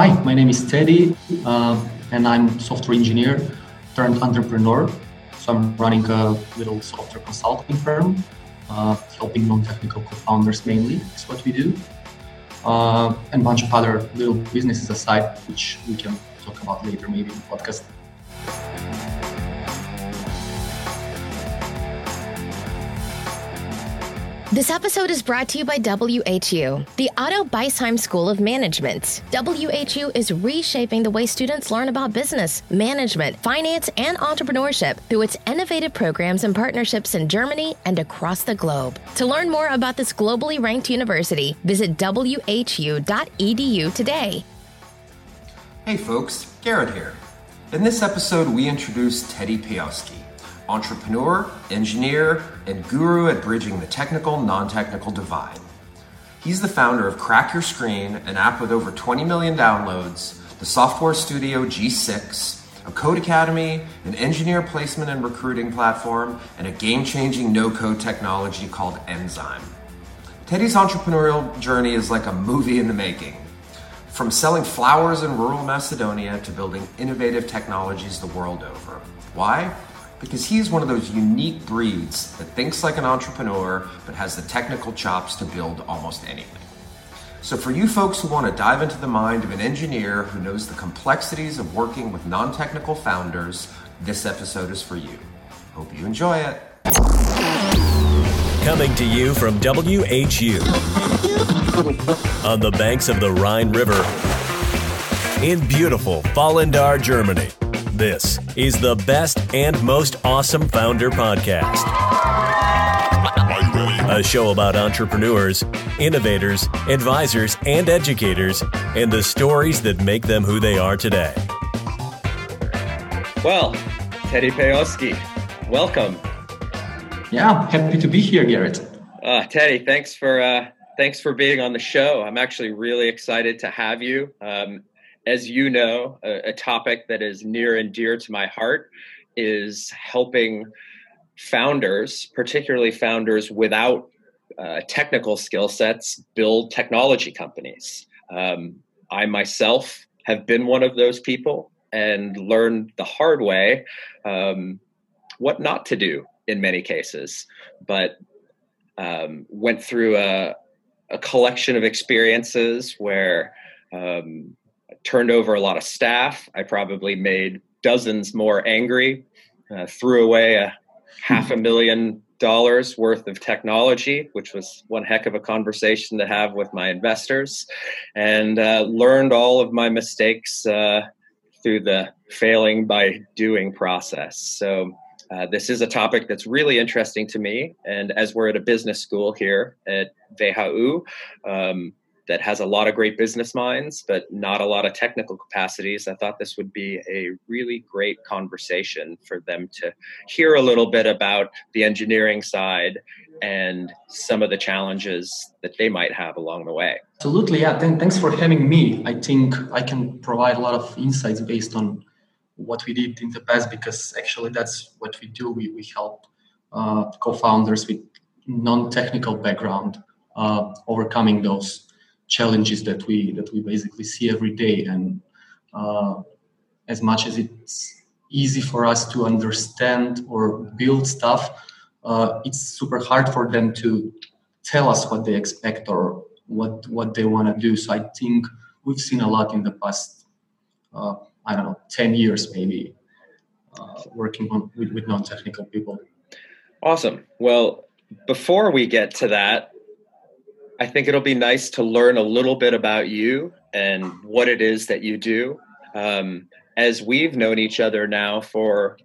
hi, my name is Teddy, uh, and I'm a software engineer turned entrepreneur. So I'm running a little software consulting firm, uh, helping non-technical co-founders mainly. Is what we do, uh, and a bunch of other little businesses aside, which we can talk about later, maybe in the podcast. This episode is brought to you by WHU, the Otto Beisheim School of Management. WHU is reshaping the way students learn about business, management, finance, and entrepreneurship through its innovative programs and partnerships in Germany and across the globe. To learn more about this globally ranked university, visit whu.edu today. Hey folks, Garrett here. In this episode, we introduce Teddy Pejoski entrepreneur, engineer, and guru at bridging the technical non technical divide. He's the founder of Crack Your Screen, an app with over 20 million downloads, the Software Studio G6, a code academy, an engineer placement and recruiting platform, and a game changing no code technology called Enzyme. Teddy's entrepreneurial journey is like a movie in the making. From selling flowers in rural Macedonia to building innovative technologies the world over. Why? Because he's one of those unique breeds that thinks like an entrepreneur but has the technical chops to build almost anything. So, for you folks who want to dive into the mind of an engineer who knows the complexities of working with non technical founders, this episode is for you. Hope you enjoy it. Coming to you from WHU on the banks of the Rhine River in beautiful Vallendar, Germany. This is the best and most awesome founder podcast. A show about entrepreneurs, innovators, advisors, and educators, and the stories that make them who they are today. Well, Teddy Pejoski, welcome. Yeah, happy to be here, Garrett. Uh, Teddy, thanks for uh, thanks for being on the show. I'm actually really excited to have you. Um, as you know, a, a topic that is near and dear to my heart is helping founders, particularly founders without uh, technical skill sets, build technology companies. Um, I myself have been one of those people and learned the hard way um, what not to do in many cases, but um, went through a, a, collection of experiences where um, turned over a lot of staff. I probably made dozens more angry, uh, threw away a half a million dollars worth of technology, which was one heck of a conversation to have with my investors, and uh, learned all of my mistakes uh, through the failing by doing process. So. Uh, this is a topic that's really interesting to me. And as we're at a business school here at WHU, um, that has a lot of great business minds, but not a lot of technical capacities. I thought this would be a really great conversation for them to hear a little bit about the engineering side and some of the challenges that they might have along the way. Absolutely, yeah. thanks for having me. I think I can provide a lot of insights based on what we did in the past because actually that's what we do. We, we help uh, co-founders with non-technical background uh, overcoming those challenges that we that we basically see every day. And uh, as much as it's easy for us to understand or build stuff uh, it's super hard for them to tell us what they expect or what what they want to do. So i think we've seen a lot in the past uh, i don't know 10 years maybe uh, working on, with, with non-technical people. Awesome. Well before we get to that I think it'll be nice to learn a little bit about you and what it is that you do. Um, as we've known each other now for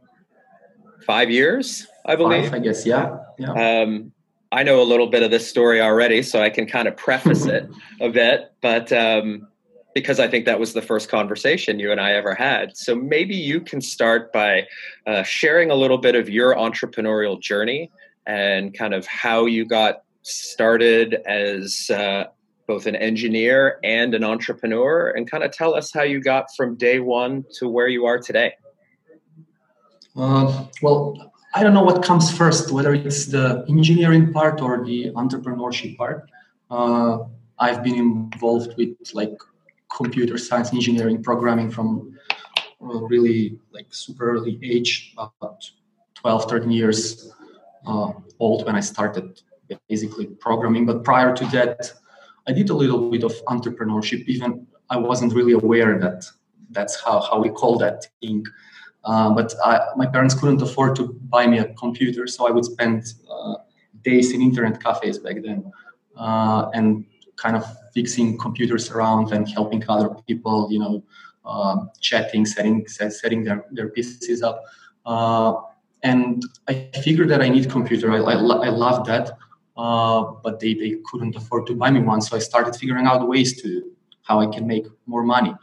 five years, I believe. Five, I guess, yeah. yeah. Um, I know a little bit of this story already, so I can kind of preface it a bit, but um, because I think that was the first conversation you and I ever had. So maybe you can start by uh, sharing a little bit of your entrepreneurial journey and kind of how you got started as uh, both an engineer and an entrepreneur, and kind of tell us how you got from day one to where you are today. Uh, well, I don't know what comes first, whether it's the engineering part or the entrepreneurship part. Uh, I've been involved with like computer science, engineering, programming from uh, really like super early age, about 12, 13 years uh, old when I started basically programming. But prior to that, I did a little bit of entrepreneurship. Even I wasn't really aware that that's how, how we call that thing. Uh, but I, my parents couldn't afford to buy me a computer, so I would spend uh, days in internet cafes back then, uh, and kind of fixing computers around and helping other people, you know, uh, chatting, setting setting their their PCs up. Uh, and I figured that I need computer. I, I, I love that, uh, but they, they couldn't afford to buy me one. So I started figuring out ways to how I can make more money.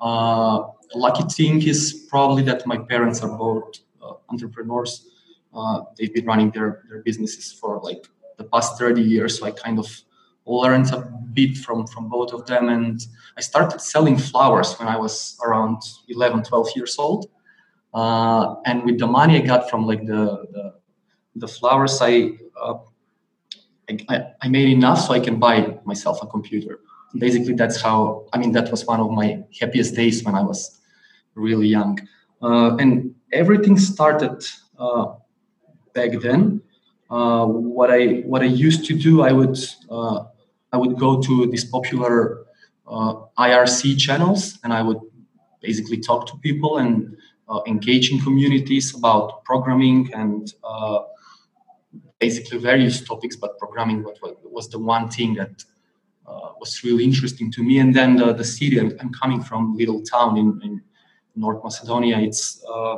Uh, lucky thing is probably that my parents are both uh, entrepreneurs. Uh, they've been running their, their businesses for like the past 30 years. So I kind of learned a bit from, from both of them. And I started selling flowers when I was around 11, 12 years old. Uh, and with the money I got from like the, the, the flowers, I, I, I made enough so I can buy myself a computer. Basically that's how i mean that was one of my happiest days when i was really young. Uh, and everything started uh, back then. Uh, what i what i used to do i would uh, i would go to these popular uh, irc channels and i would basically talk to people and uh, engage in communities about programming and basically various topics but programming was the one thing that uh, was really interesting to me. And then the, the city, I'm, coming from little town in, in North Macedonia. It's uh,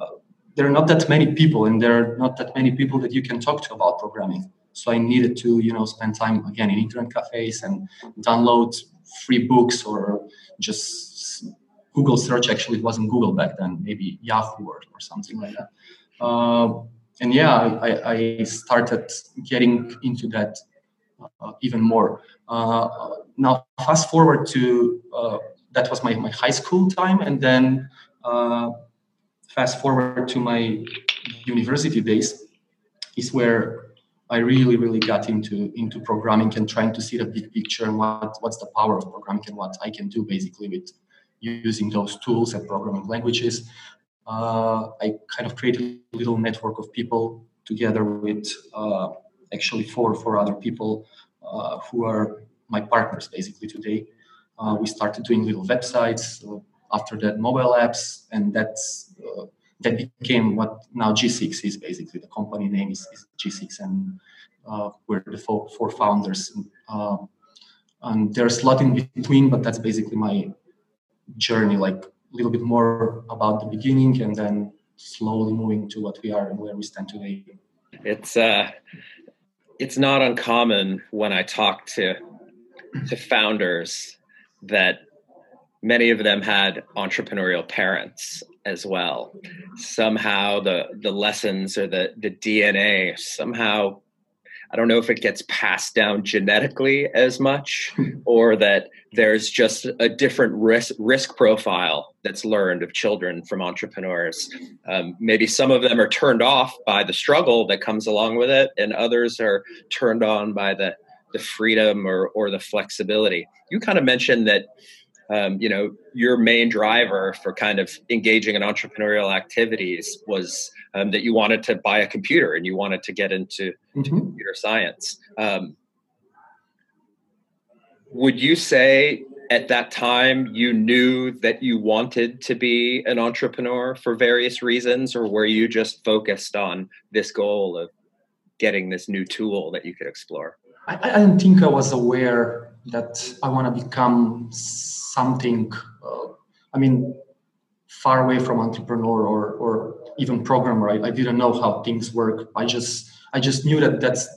uh, there are not that many people, and there are not that many people that you can talk to about programming. So I needed to, you know, spend time again in internet cafes and download free books or just Google search. Actually, it wasn't Google back then, maybe Yahoo or, or something like that. Uh, and yeah, I, I started getting into that uh, even more. Uh, now, fast forward to uh, that was my, my high school time, and then fast forward to my university days is where I really, really got into into programming and trying to see the big picture and what what's the power of programming and what I can do basically with using those tools and programming languages. Uh, I kind of created a little network of people together with uh, actually four four other people uh, who are my partners basically today. Uh, we started doing little websites. after that, mobile apps, and that's uh, that became what now G6 is basically. The company name is, is G6, and we're the four, four founders. Um, and there's a lot in between, but that's basically my journey. Like little bit more about the beginning, and then slowly moving to what we are and where we stand today. It's uh, it's not uncommon when I talk to to founders that many of them had entrepreneurial parents as well. Somehow the the lessons or the the DNA somehow I don't know if it gets passed down genetically as much or that there's just a different risk risk profile that's learned of children from entrepreneurs. Um, maybe some of them are turned off by the struggle that comes along with it, and others are turned on by the the freedom or or the flexibility. You kind of mentioned that um, you know your main driver for kind of engaging in entrepreneurial activities was um, that you wanted to buy a computer and you wanted to get into, mm-hmm. computer science um, would you say at that time you knew that you wanted to be an entrepreneur for various reasons or were you just focused on this goal of getting this new tool that you could explore i, I don't think i was aware that i want to become something uh, i mean far away from entrepreneur or or even programmer. I, I didn't know how things work. I just i just knew that that's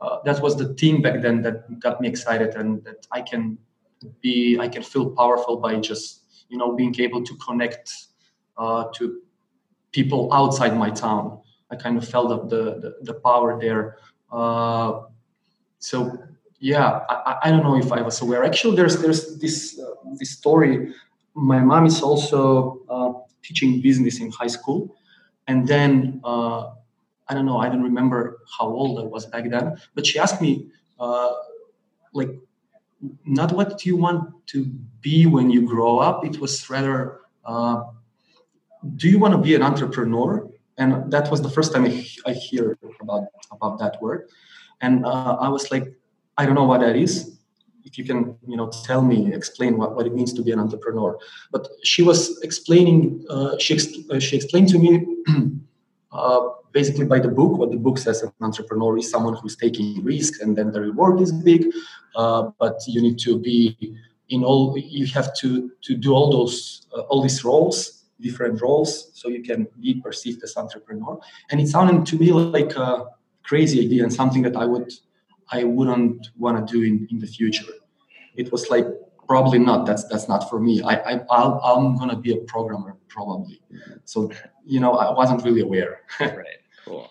uh, that was the thing back then that got me excited and that i can be i can feel powerful by just you know being able to connect uh, to people outside my town. I kind of felt the the, the power there. Uh, so yeah I, I don't know if i was aware actually there's there's this uh, this story my mom is also uh, teaching business in high school and then uh, i don't know i don't remember how old i was back then but she asked me uh, like not what you want to be when you grow up. It was rather, uh, do you want to be an entrepreneur? And that was the first time I, I hear about about that word. And uh, I was like, I don't know what that is. If you can, you know, tell me, explain what, what it means to be an entrepreneur. But she was explaining. Uh, she ex- uh, she explained to me. Uh, basically by the book what the book says an entrepreneur is someone who's taking risks and then the reward is big uh, but you need to be in all you have to to do all those uh, all these roles different roles so you can be perceived as entrepreneur and it sounded to me like a crazy idea and something that i would i wouldn't want to do in, in the future. It was like probably not. That's that's not for me. I, I I'll, i'm gonna be a programmer probably. So you know i wasn't really aware. Right. Cool.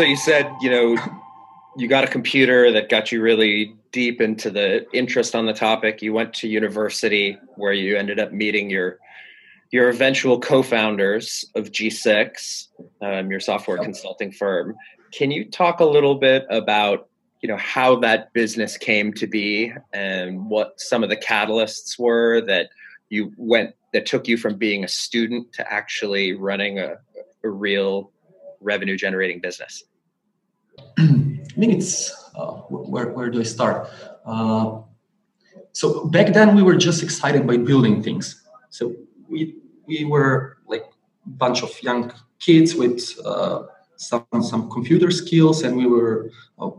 So you said you know you got a computer that got you really deep into the interest on the topic. You went to university where you ended up meeting your your eventual co-founders of g6 um, your software consulting firm. Can you talk a little bit about you know how that business came to be and what some of the catalysts were that you went that took you from being a student to actually running a, a real revenue generating business It's uh, where where do I start? Uh, so back then we were just excited by building things. So we we were like a bunch of young kids with uh, some some computer skills, and we were uh,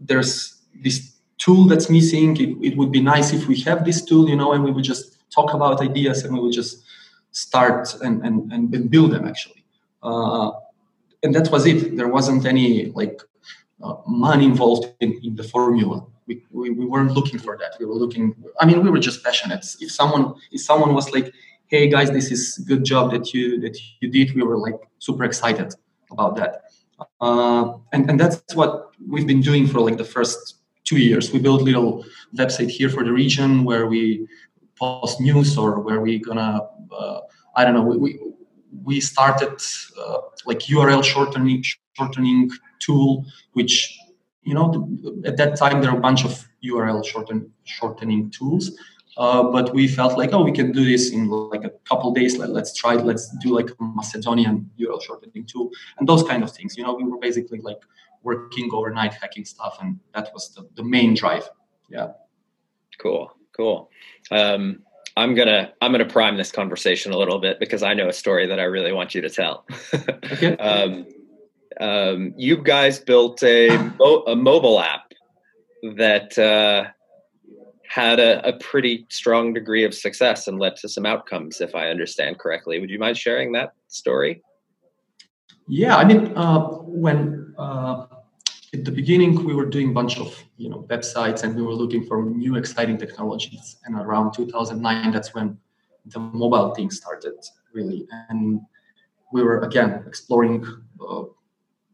there's this tool that's missing. It, it would be nice if we have this tool, you know, and we would just talk about ideas and we would just start and and, and build them actually. Uh, and that was it. There wasn't any like money involved in, in the formula. We, we, we, weren't looking for that. We were looking. I mean, we were just passionate. If someone if someone was like, "Hey guys, this is good job that you that you did," we were like super excited about that. Uh, and and that's what we've been doing for like the first two years. We built little website here for the region where we post news or where we gonna uh, I don't know. We we, we started uh, like URL shortening shortening tool, which you know at that time there are a bunch of URL shorten, shortening tools. Uh, but we felt like, oh, we can do this in like a couple days. Let, us try it. Let's do like a Macedonian URL shortening tool and those kind of things. You know, we were basically like working overnight hacking stuff, and that was the, the main drive. Yeah. Cool. Cool. Um, I'm gonna I'm gonna prime this conversation a little bit because I know a story that I really want you to tell. okay. um, um, you guys built a, a mobile app that uh, had a, a, pretty strong degree of success and led to some outcomes, if I understand correctly. Would you mind sharing that story? Yeah, I mean, uh, when uh, at the beginning we were doing a bunch of you know websites and we were looking for new exciting technologies, and around 2009, that's when the mobile thing started really, and we were again exploring uh,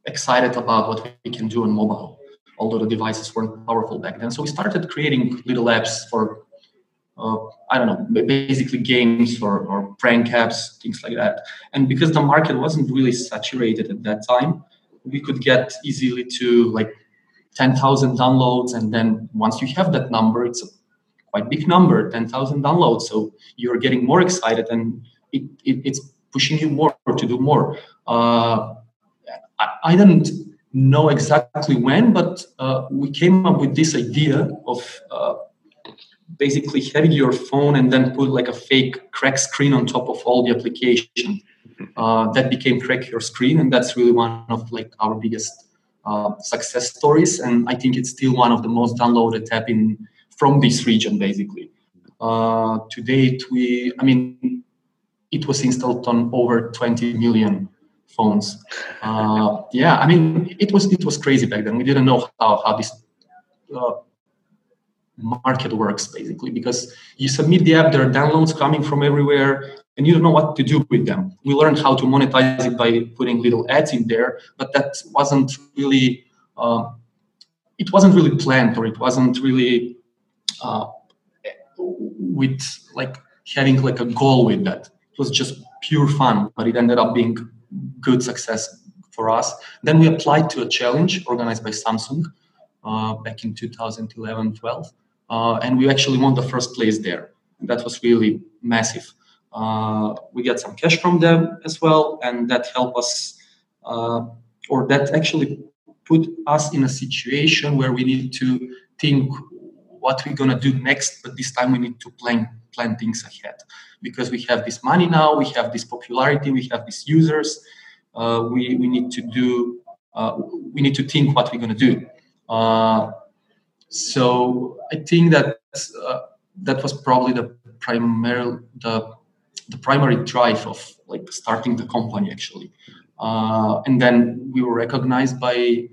excited about what we can do on mobile, although the devices weren't powerful back then. So we started creating little apps for, uh, I don't know, basically games or, or prank apps, things like that. And because the market wasn't really saturated at that time, we could get easily to like 10,000 downloads. And then once you have that number, it's a quite big number, 10,000 downloads. So you're getting more excited and it, it, it's pushing you more to do more. Uh, I, didn't know exactly when, but uh, we came up with this idea of uh, basically having your phone and then put like a fake crack screen on top of all the application. Uh, that became crack your screen, and that's really one of like our biggest uh, success stories. And I think it's still one of the most downloaded app in from this region, basically. Uh, to date, we, I mean, it was installed on over 20 million phones. Uh, yeah, I mean, it was it was crazy back then. We didn't know how how this uh, market works basically because you submit the app, there are downloads coming from everywhere, and you don't know what to do with them. We learned how to monetize it by putting little ads in there, but that wasn't really uh, it wasn't really planned or it wasn't really uh, with like having like a goal with that. It was just pure fun, but it ended up being good success for us. Then we applied to a challenge organized by Samsung uh, back in 2011 12. Uh, and we actually won the first place there. That was really massive. Uh, we got some cash from them as well, and that helped us, uh, or that actually put us in a situation where we need to think what we're gonna do next, but this time we need to plan plan things ahead because we have this money now, we have this popularity, we have these users. Uh, we we need to do uh, we need to think what we're gonna do. Uh, so I think that uh, that was probably the primary the the primary drive of like starting the company actually. Uh, and then we were recognized by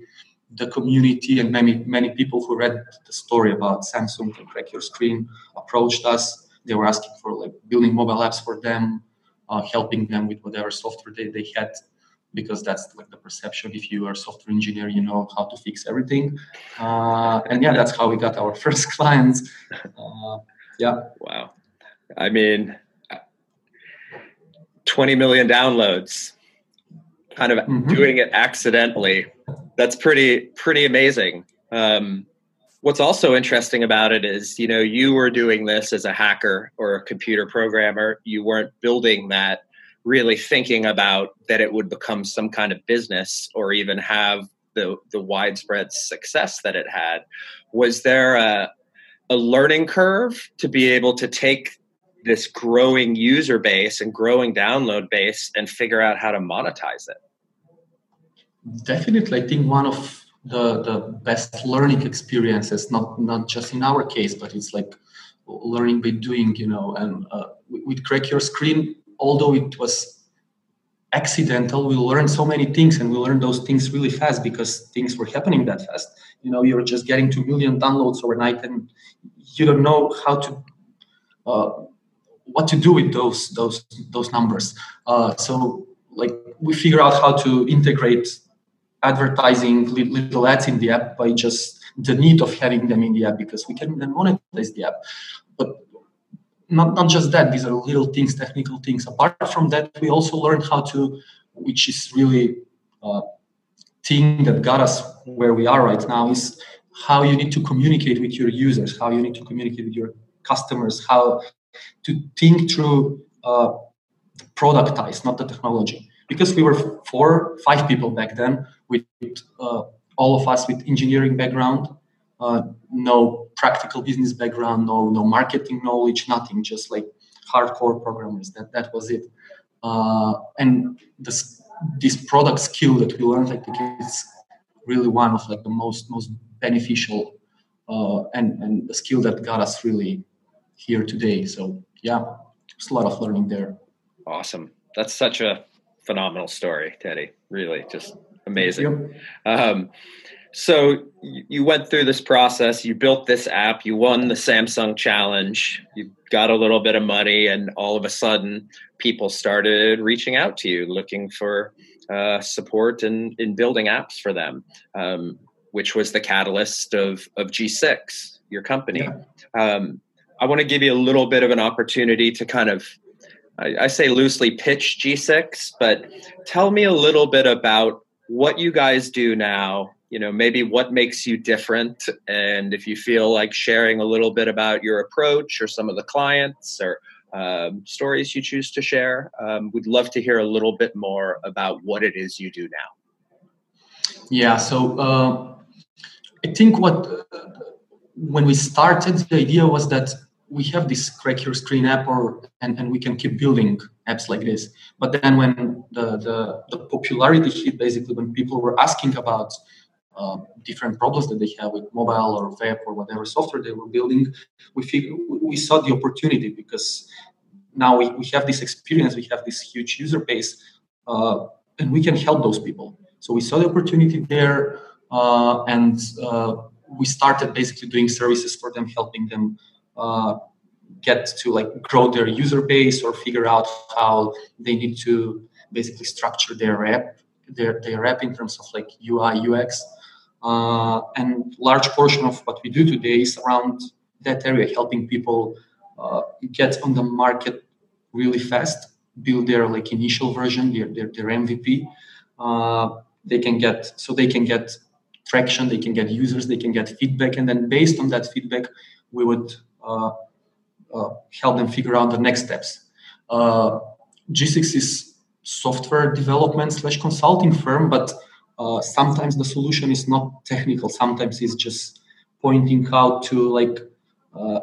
the community and many many people who read the story about Samsung and Crack Your Screen approached us. They were asking for like building mobile apps for them, uh, helping them with whatever software they, they had, because that's like the perception. If you are a software engineer, you know how to fix everything. Uh, and yeah, that's how we got our first clients. Uh, yeah. Wow. I mean, 20 million downloads, kind of mm-hmm. doing it accidentally that's pretty pretty amazing. Um, what's also interesting about it is, you know, you were doing this as a hacker or a computer programmer. You weren't building that really thinking about that it would become some kind of business or even have the the widespread success that it had. Was there a a learning curve to be able to take this growing user base and growing download base and figure out how to monetize it? Definitely, I think one of the the best learning experiences, not not just in our case, but it's like learning by doing, you know. And uh, with Crack Your Screen, although it was accidental, we learned so many things, and we learned those things really fast because things were happening that fast. You know, you're just getting two million downloads overnight, and you don't know how to. Uh, what to do with those those those numbers uh, so like we figure out how to integrate advertising little ads in the app by just the need of having them in the app because we can then monetize the app. But not, not just that, these are little things, technical things. Apart from that, we also learned how to, which is really uh, thing that got us where we are right now, is how you need to communicate with your users, how you need to communicate with your customers, how to think through uh, productize, not the technology because we were four, five people back then with uh, all of us with engineering background, uh, no practical business background, no no marketing knowledge, nothing, just like hardcore programmers. That that was it. Uh, and this this product skill that we learned, I think, really one of like the most most beneficial uh, and and the skill that got us really here today. So yeah, there's a lot of learning there. Awesome. That's such a phenomenal story, Teddy. Really, just amazing. Um, so you went through this process. You built this app. You won the Samsung challenge. You got a little bit of money, and all of a sudden, people started reaching out to you, looking for uh, support in in building apps for them, um, which was the catalyst of of G6, your company. Yeah. Um, I want to give you a little bit of an opportunity to kind of I, I say loosely pitch G6, but tell me a little bit about what you guys do now you know maybe what makes you different and if you feel like sharing a little bit about your approach or some of the clients or um, stories you choose to share um, we'd love to hear a little bit more about what it is you do now. Yeah so uh, i think what uh, when we started the idea was that we have this crack your screen app or and, and we can keep building apps like this but then when the, the, the popularity hit basically when people were asking about uh, different problems that they have with mobile or web or whatever software they were building we fig- we saw the opportunity because now we, we have this experience we have this huge user base uh, and we can help those people. So we saw the opportunity there, uh, and uh, we started basically doing services for them, helping them uh, get to like grow their user base or figure out how they need to basically structure their app, their their app in terms of like UI UX. Uh, and large portion of what we do today is around that area, helping people uh, get on the market really fast, build their like initial version, their their, their MVP. Uh, they can get so they can get traction, they can get users, they can get feedback, and then based on that feedback, we would help them figure out the next steps. Uh, G6 is software development slash consulting firm, but uh, sometimes the solution is not technical. Sometimes it's just pointing out to like uh,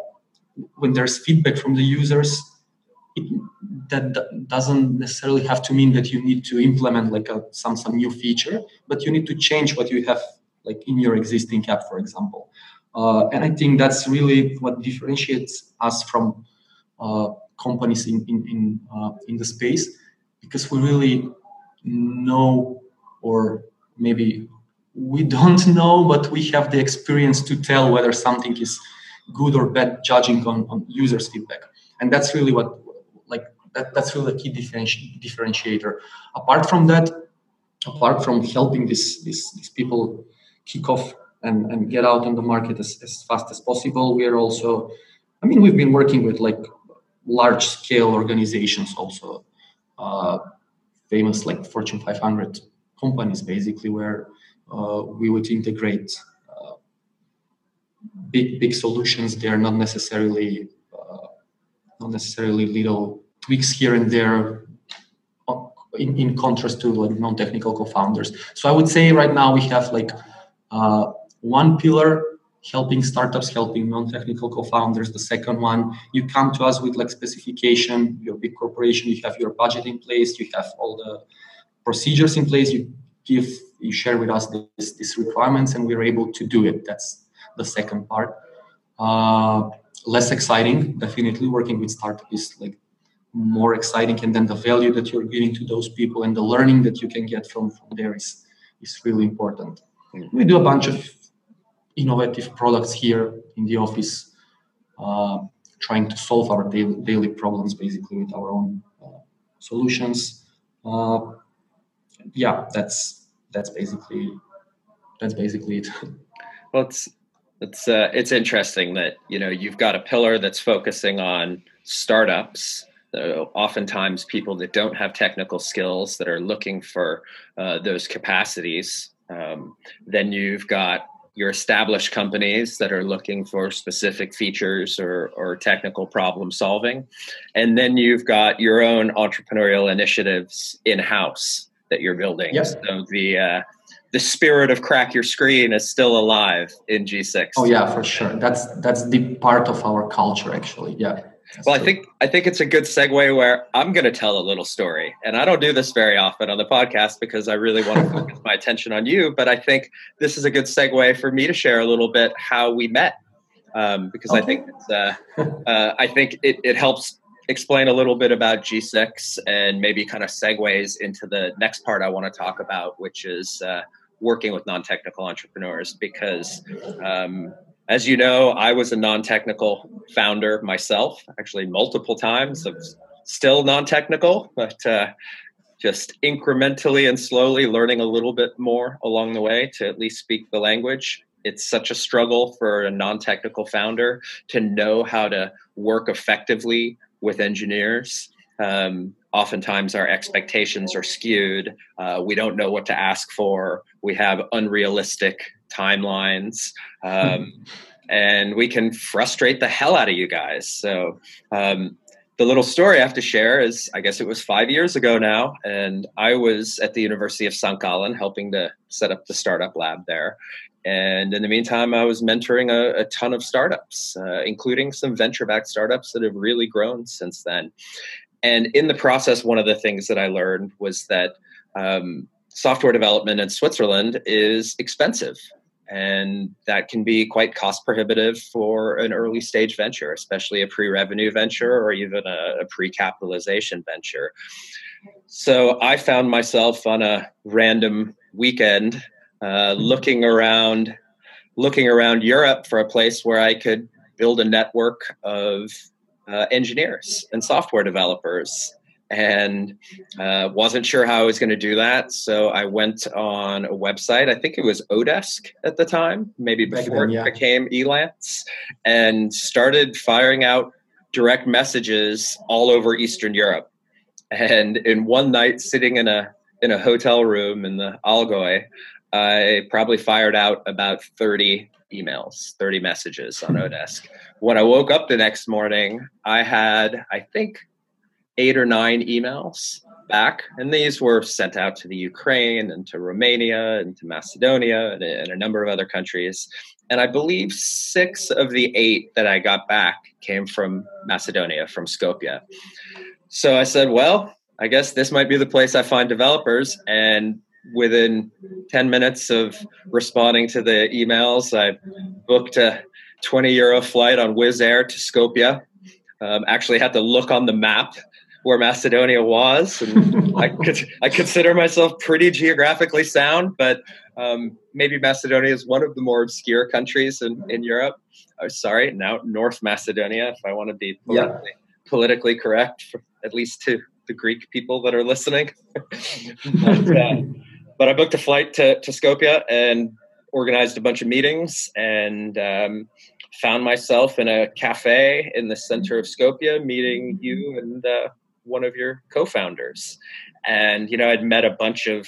when there's feedback from the users. It, that doesn't necessarily have to mean that you need to implement like a, some some new feature, but you need to change what you have like in your existing app, for example. Uh, and I think that's really what differentiates us from uh, companies in in in, uh, in the space, because we really know or maybe we don't know, but we have the experience to tell whether something is good or bad, judging on, on users' feedback. And that's really what, like, that, that's really a key differenti- differentiator. Apart from that, apart from helping these, these, these people kick off and, and get out on the market as, as fast as possible, we are also, I mean, we've been working with like large scale organizations also, uh, famous like Fortune 500 companies basically where uh, we would integrate uh, big big solutions. They're not necessarily uh, not necessarily little tweaks here and there uh, in, in contrast to like non-technical co-founders. So i would say right now we have like uh, one pillar helping startups helping non-technical co-founders. The second one you come to us with like specification you're a big corporation you have your budget in place you have all the procedures in place you give you share with us this, these requirements and we're able to do it. That's the second part. Uh, less exciting definitely working with startup is like more exciting and then the value that you're giving to those people and the learning that you can get from, from there is is really important. We do a bunch of innovative products here in the office uh, trying to solve our daily, daily problems basically with our own uh, solutions uh, yeah, that's that's basically that's basically it. Well, it's it's uh, it's interesting that you know you've got a pillar that's focusing on startups. Uh, oftentimes, people that don't have technical skills that are looking for uh, those capacities. Um, then you've got your established companies that are looking for specific features or, or technical problem solving. And then you've got your own entrepreneurial initiatives in house that you're building. Yep. So the uh, the spirit of crack your screen is still alive in G6. Oh yeah, for sure. That's that's the part of our culture actually. Yeah. Well, I think I think it's a good segue where I'm going to tell a little story, and I don't do this very often on the podcast because I really want to focus my attention on you. But I think this is a good segue for me to share a little bit how we met, um, because okay. I think it's, uh, uh, I think it, it helps explain a little bit about G6 and maybe kind of segues into the next part I want to talk about, which is uh, working with non technical entrepreneurs. Because, um, as you know, I was a non technical founder myself, actually, multiple times. I'm still non technical, but uh, just incrementally and slowly learning a little bit more along the way to at least speak the language. It's such a struggle for a non technical founder to know how to work effectively with engineers. Um, oftentimes our expectations are skewed. Uh, we don't know what to ask for. We have unrealistic timelines. Um, and we can frustrate the hell out of you guys. So, um, the little story I have to share is I guess it was five years ago now, and I was at the University of St. Gallen helping to set up the startup lab there. And in the meantime, I was mentoring a, a ton of startups, uh, including some venture backed startups that have really grown since then. And in the process, one of the things that I learned was that um, software development in Switzerland is expensive. And that can be quite cost prohibitive for an early stage venture, especially a pre revenue venture or even a, a pre capitalization venture. So I found myself on a random weekend uh, looking around, looking around Europe for a place where I could build a network of uh, engineers and software developers and uh, wasn't sure how I was going to do that. So I went on a website. I think it was Odesk at the time, maybe before then, yeah. it became Elance, and started firing out direct messages all over Eastern Europe. And in one night, sitting in a in a hotel room in the Allgäu, I probably fired out about thirty emails, thirty messages on Odesk. When I woke up the next morning, I had, I think, eight or nine emails back, and these were sent out to the Ukraine and to Romania and to Macedonia and, and, a number of other countries. And I believe six of the eight that I got back came from Macedonia, from Skopje. So I said, well, I guess this might be the place I find developers. And within 10 minutes of responding to the emails, I booked a 20 euro flight on Wizz Air to Skopje. Um, actually had to look on the map where Macedonia was, and I could I consider myself pretty geographically sound, but um, maybe Macedonia is one of the more obscure countries in, in Europe. Oh, sorry, now North Macedonia, if I want to be politically, yeah. politically correct, for, at least to the Greek people that are listening. but, uh, but, I booked a flight to, to Skopje and organized a bunch of meetings and um, found myself in a cafe in the center of Skopje meeting you and uh, one of your co-founders. And you know i'd met a bunch of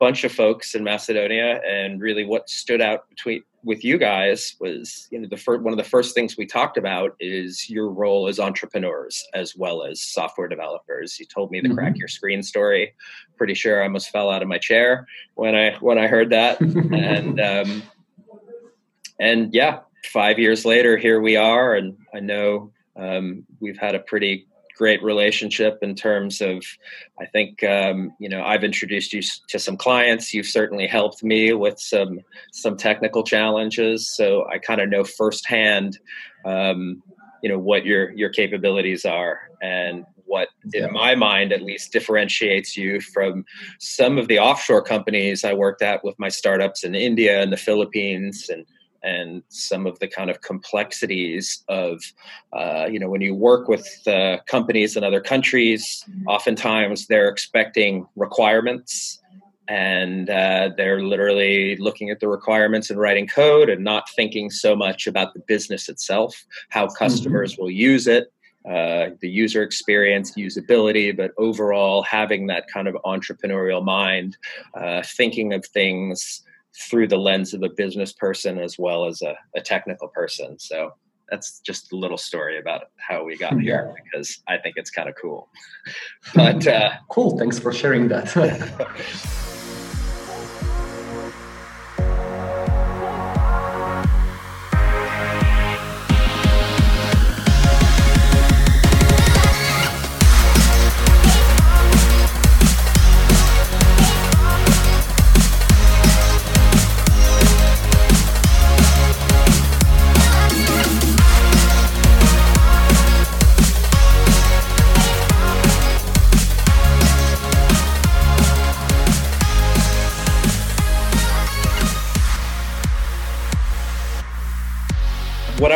bunch of folks in macedonia and really what stood out between with you guys was you know the first one of the first things we talked about is your role as entrepreneurs as well as software developers. You told me the mm-hmm. crack your screen story. Pretty sure i almost fell out of my chair when i when i heard that. And um and yeah five years later here we are. And i know um, we've had a pretty great relationship in terms of i think um, you know i've introduced you to some clients. You've certainly helped me with some some technical challenges. So i kind of know firsthand um, you know what your your capabilities are and what in my mind at least differentiates you from some of the offshore companies i worked at with my startups in india and the philippines and and some of the kind of complexities of uh, you know when you work with uh, companies in other countries mm-hmm. oftentimes they're expecting requirements and uh, they're literally looking at the requirements and writing code and not thinking so much about the business itself how mm-hmm. customers mm-hmm. will use it uh, the user experience, usability, but overall having that kind of entrepreneurial mind, uh, thinking of things through the lens of a business person as well as a, a technical person. So that's just a little story about how we got here because I think it's kind of cool. but uh, cool, thanks for sharing that.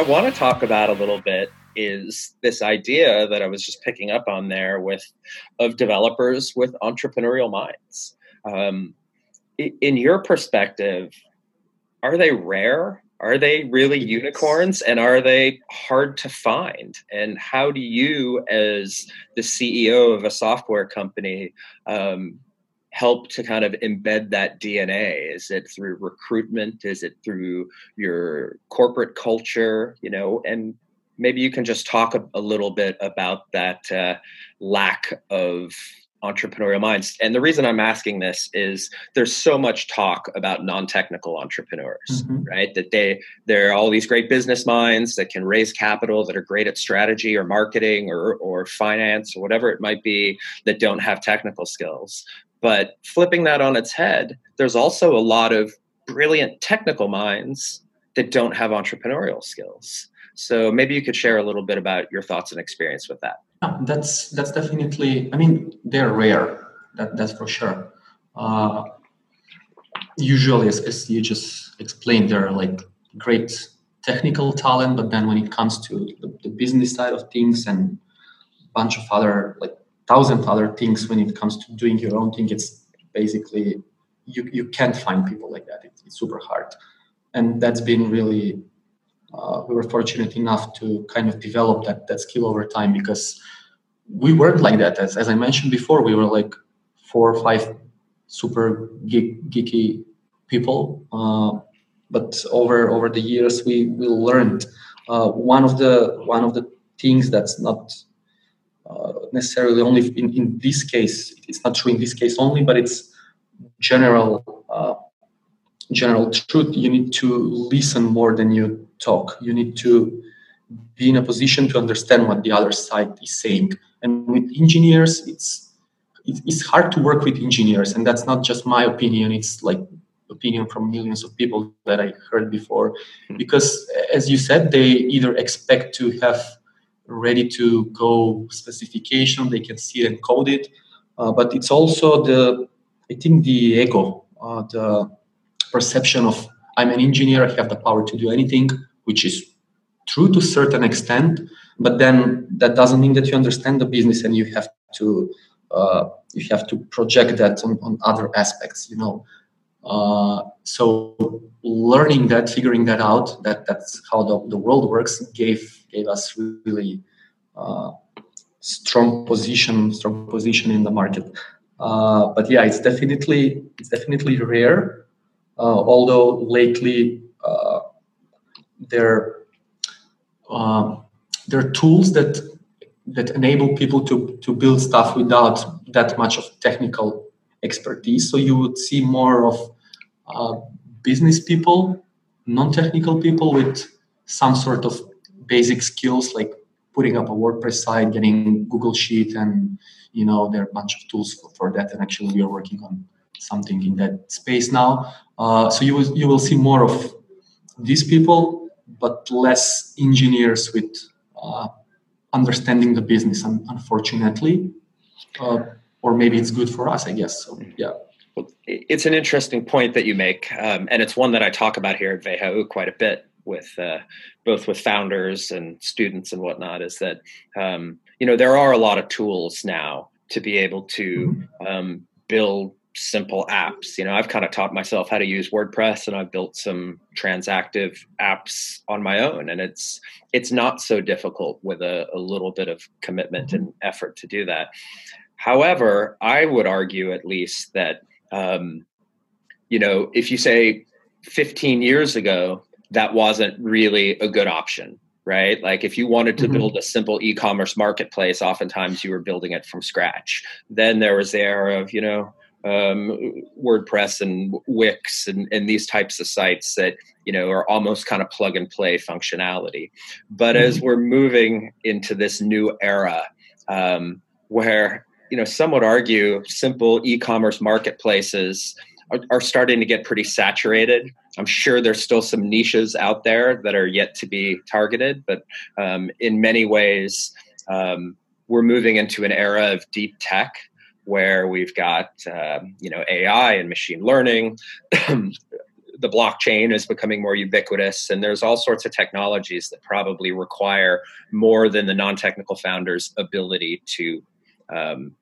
want to talk about a little bit is this idea that I was just picking up on there with of developers with entrepreneurial minds. Um, in your perspective, are they rare? Are they really unicorns? And are they hard to find? And how do you, as the CEO of a software company, um, help to kind of embed that DNA? Is it through recruitment? Is it through your corporate culture? You know, and maybe you can just talk a, a little bit about that uh, lack of entrepreneurial minds. And the reason I'm asking this is there's so much talk about non-technical entrepreneurs, mm-hmm. right? That they they're all these great business minds that can raise capital, that are great at strategy or marketing or or finance or whatever it might be, that don't have technical skills. But flipping that on its head, there's also a lot of brilliant technical minds that don't have entrepreneurial skills. So maybe you could share a little bit about your thoughts and experience with that. that's that's definitely. I mean, they're rare. That that's for sure. Uh, usually, as, as you just explained, they're like great technical talent, but then when it comes to the, the business side of things and a bunch of other like thousand other things when it comes to doing your own thing, it's basically you you can't find people like that. It's, it's super hard, and that's been really. Uh, we were fortunate enough to kind of develop that that skill over time because we weren't like that. As as I mentioned before, we were like four or five super geek, geeky people. Uh, but over over the years, we we learned uh, one of the one of the things that's not uh, necessarily only in, in this case. It's not true in this case only, but it's general uh, general truth. You need to listen more than you talk. You need to be in a position to understand what the other side is saying. And with engineers, it's it's hard to work with engineers, and that's not just my opinion. It's like opinion from millions of people that I heard before, because as you said, they either expect to have ready to go specification, they can see and code it, uh, but it's also the I think the ego, uh, the perception of I'm an engineer, I have the power to do anything, which is true to a certain extent, but then that doesn't mean that you understand the business and you have to uh, you have to project that on, on other aspects you know? Uh, so learning that figuring that out that that's how the, the world works gave gave us really uh, strong position strong position in the market uh, but yeah it's definitely it's definitely rare uh, although lately uh, there there are tools that that enable people to to build stuff without that much of technical expertise. So you would see more of uh, business people, non-technical people with some sort of basic skills like putting up a WordPress site, getting Google Sheet, and you know there are a bunch of tools for, for that. And actually, we are working on something in that space now. Uh, so you will you will see more of these people, but less engineers with uh, understanding the business. Unfortunately, uh, or maybe it's good for us, I guess. So yeah. Well, it's an interesting point that you make, um, and it's one that I talk about here at WHU quite a bit with uh, both with founders and students and whatnot. Is that um, you know there are a lot of tools now to be able to mm-hmm. um, build simple apps. You know, I've kind of taught myself how to use WordPress and I've built some transactive apps on my own and it's it's not so difficult with a, a little bit of commitment mm-hmm. and effort to do that. However, I would argue at least that um, you know, if you say 15 years ago, that wasn't really a good option right? Like if you wanted to mm-hmm. build a simple e-commerce marketplace, oftentimes you were building it from scratch. Then there was the era of, you know, um, WordPress and Wix and, and, these types of sites that you know are almost kind of plug and play functionality. But mm-hmm. as we're moving into this new era, um, where you know some would argue simple e-commerce marketplaces are, are, starting to get pretty saturated. I'm sure there's still some niches out there that are yet to be targeted, but um, in many ways. Um, we're moving into an era of deep tech where we've got um, you know AI and machine learning. the blockchain is becoming more ubiquitous, and there's all sorts of technologies that probably require more than the non-technical founder's ability to um,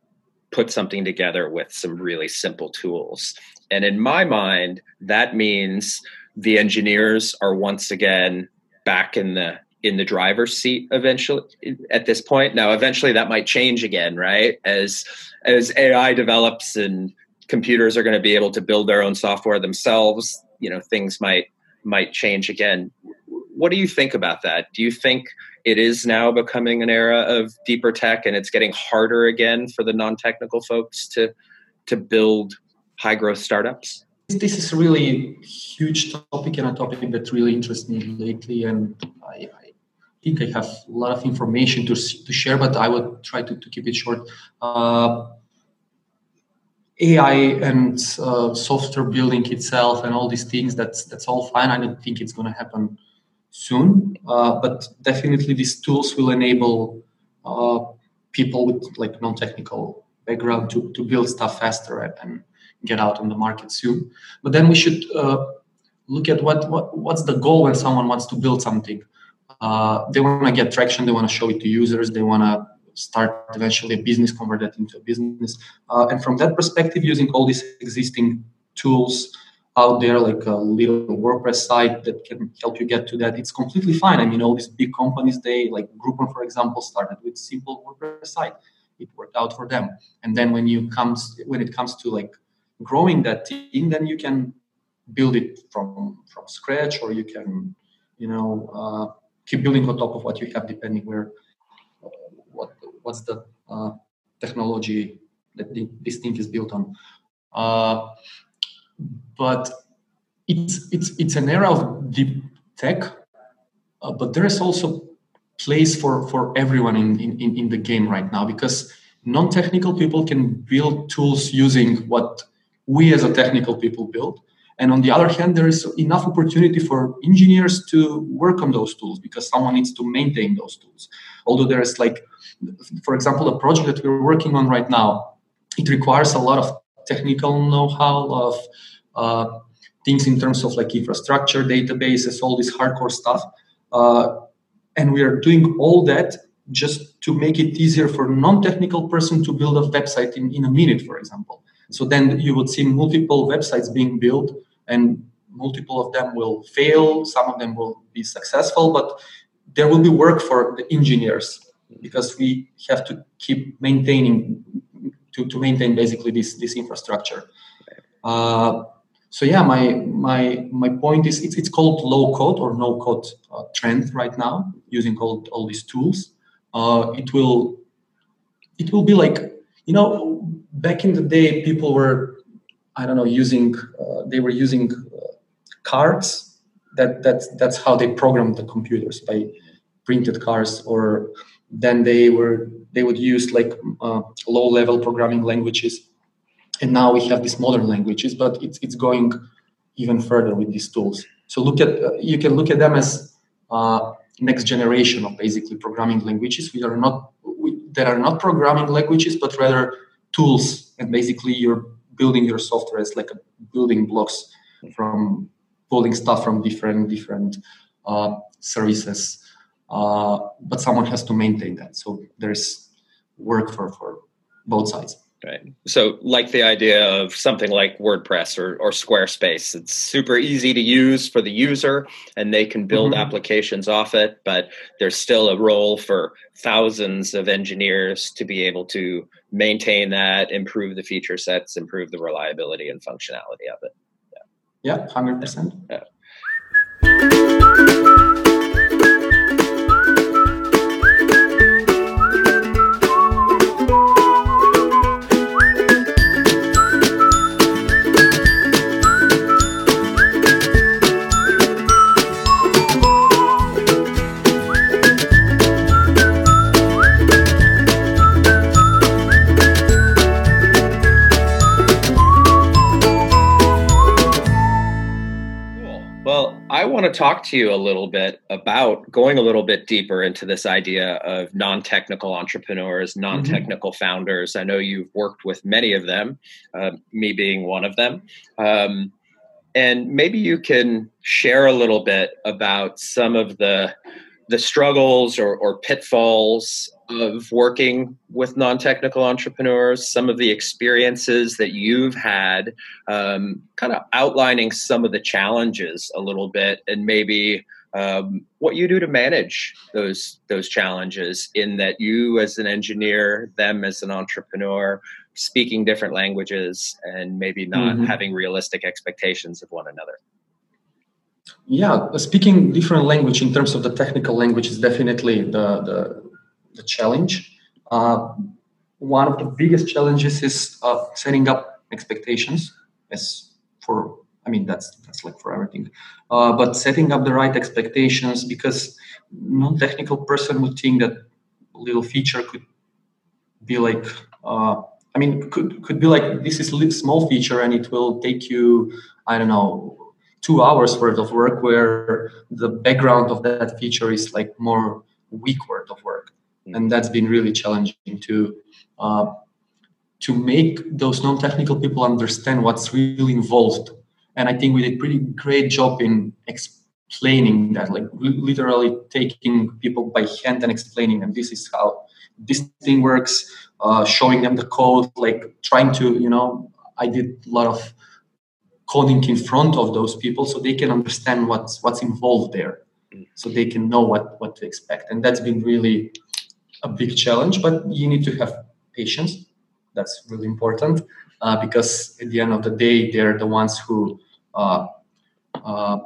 put something together with some really simple tools. And in my mind, that means the engineers are once again back in the in the driver's seat eventually at this point. Now eventually that might change again right? As as ai develops and computers are going to be able to build their own software themselves you know things might might change again. What do you think about that? Do you think it is now becoming an era of deeper tech and it's getting harder again for the non-technical folks to to build high growth startups this is a really huge topic and a topic that really interests me lately and I, think I have a lot of information to, to share, but I would try to, to keep it short. Uh, AI and uh, software building itself and all these things, that's, that's all fine. I don't think it's going to happen soon, uh, but definitely these tools will enable uh, people with like non-technical background to, to build stuff faster and, and get out on the market soon. But then we should uh, look at what, what what's the goal when someone wants to build something. Uh, they want to get traction. They want to show it to users. They want to start eventually a business, convert that into a business. Uh, and from that perspective, using all these existing tools out there, like a little WordPress site that can help you get to that, it's completely fine. I mean, all these big companies, they like Groupon, for example, started with simple WordPress site. It worked out for them. And then when you comes when it comes to like growing that team, then you can build it from from scratch, or you can, you know, uh, keep building on top of what you have, depending where what what's the uh, technology that this thing is built on. Uh, but it's it's it's an era of deep tech, uh, but there is also place for for everyone in, in in the game right now because non-technical people can build tools using what we as a technical people build and on the other hand there is enough opportunity for engineers to work on those tools because someone needs to maintain those tools although there is like for example a project that we're working on right now it requires a lot of technical know-how of uh, things in terms of like infrastructure, databases, all this hardcore stuff. Uh, and we are doing all that just to make it easier for non-technical person to build a website in, in a minute, for example. So then you would see multiple websites being built and multiple of them will fail, some of them will be successful, but there will be work for the engineers because we have to keep maintaining to, to maintain basically this this infrastructure. Uh, so yeah, my my my point is it's, it's called low code or no code uh, trend right now using all, all these tools. Uh, it will it will be like you know back in the day people were I don't know using uh, they were using uh, cards. That that's that's how they programmed the computers by printed cards or then they were they would use like uh, low level programming languages. And now we have these modern languages but it's, it's going even further with these tools. So look at uh, you can look at them as next generation of basically programming languages. We are not we, that are not programming languages but rather tools and basically you're building your software as like a building blocks from pulling stuff from different different uh, services uh, but someone has to maintain that so there's work for for both sides Right. So, like the idea of something like WordPress or, or Squarespace, it's super easy to use for the user and they can build mm-hmm. applications off it, but there's still a role for thousands of engineers to be able to maintain that, improve the feature sets, improve the reliability and functionality of it. Yeah, yeah 100%. Yeah. Want to talk to you a little bit about going a little bit deeper into this idea of non technical entrepreneurs, non technical mm-hmm. founders. I know you've worked with many of them, uh, me being one of them. Um, and maybe you can share a little bit about some of the the struggles or, or pitfalls of working with non-technical entrepreneurs some of the experiences that you've had um, kind of outlining some of the challenges a little bit and maybe um, what you do to manage those those challenges in that you as an engineer them as an entrepreneur speaking different languages and maybe not mm-hmm. having realistic expectations of one another yeah speaking different language in terms of the technical language is definitely the, the the challenge. Uh, one of the biggest challenges is uh, setting up expectations as for I mean that's that's like for everything, uh, but setting up the right expectations because non-technical person would think that little feature could be like uh, I mean could could be like this is a small feature and it will take you I don't know two hours worth of work where the background of that feature is like more week worth of work. And that's been really challenging to uh, to make those non-technical people understand what's really involved. And i think we did a pretty great job in explaining that like literally taking people by hand and explaining them this is how this thing works uh, showing them the code like trying to you know i did a lot of coding in front of those people so they can understand what's what's involved there. So they can know what what to expect. And that's been really a big challenge but you need to have patience. That's really important uh, because at the end of the day they're the ones who uh, uh,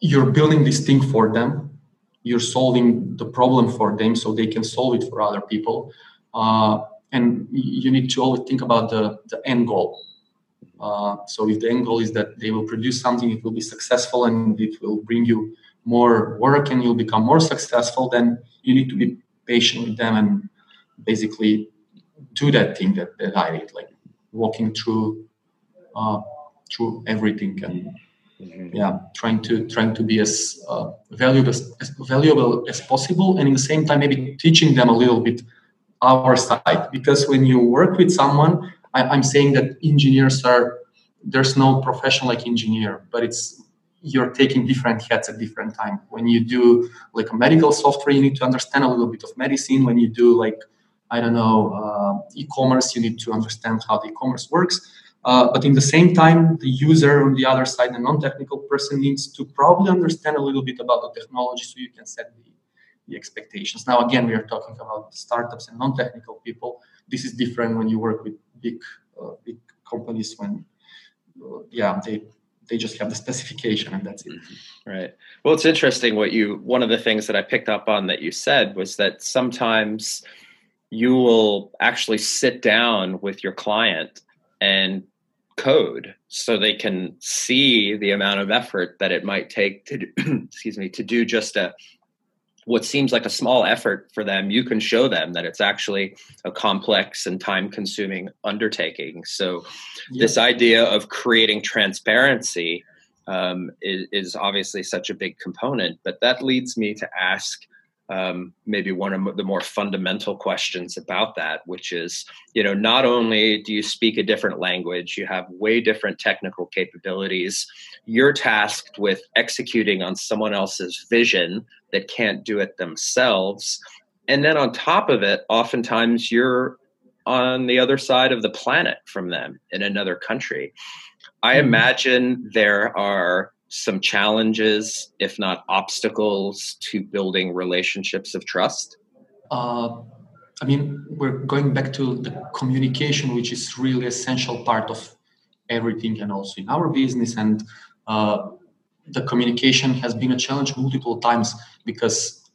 you're building this thing for them. You're solving the problem for them so they can solve it for other people. Uh, and you need to always think about the, the end goal. Uh, so if the end goal is that they will produce something it will be successful and it will bring you more work and you'll become more successful then you need to be patient with them and basically do that thing that, that i did like walking through uh, through everything and mm-hmm. yeah trying to trying to be as uh, valuable as, as, valuable as possible and in the same time maybe teaching them a little bit our side because when you work with someone I, i'm saying that engineers are there's no profession like engineer but it's you're taking different hats at different time. When you do like a medical software, you need to understand a little bit of medicine. When you do like I don't know uh, e-commerce, you need to understand how the e-commerce works. Uh, but in the same time, the user on the other side, the non-technical person, needs to probably understand a little bit about the technology so you can set the, the expectations. Now, again, we are talking about startups and non-technical people. This is different when you work with big, uh, big companies. When, uh, yeah, they they just have the specification and that's it mm-hmm. right well it's interesting what you one of the things that i picked up on that you said was that sometimes you will actually sit down with your client and code so they can see the amount of effort that it might take to excuse me to do just a what seems like a small effort for them, you can show them that it's actually a complex and time consuming undertaking. So, yeah. this idea of creating transparency um, is, is, obviously such a big component. But that leads me to ask um, maybe one of the more fundamental questions about that, which is, you know, not only do you speak a different language, you have way different technical capabilities. You're tasked with executing on someone else's vision that can't do it themselves. And then on top of it, oftentimes you're on the other side of the planet from them in another country. I hmm. imagine there are some challenges, if not obstacles, to building relationships of trust? Uh, I mean, we're going back to the communication, which is really essential part of everything, and also in our business. And uh, the communication has been a challenge multiple times because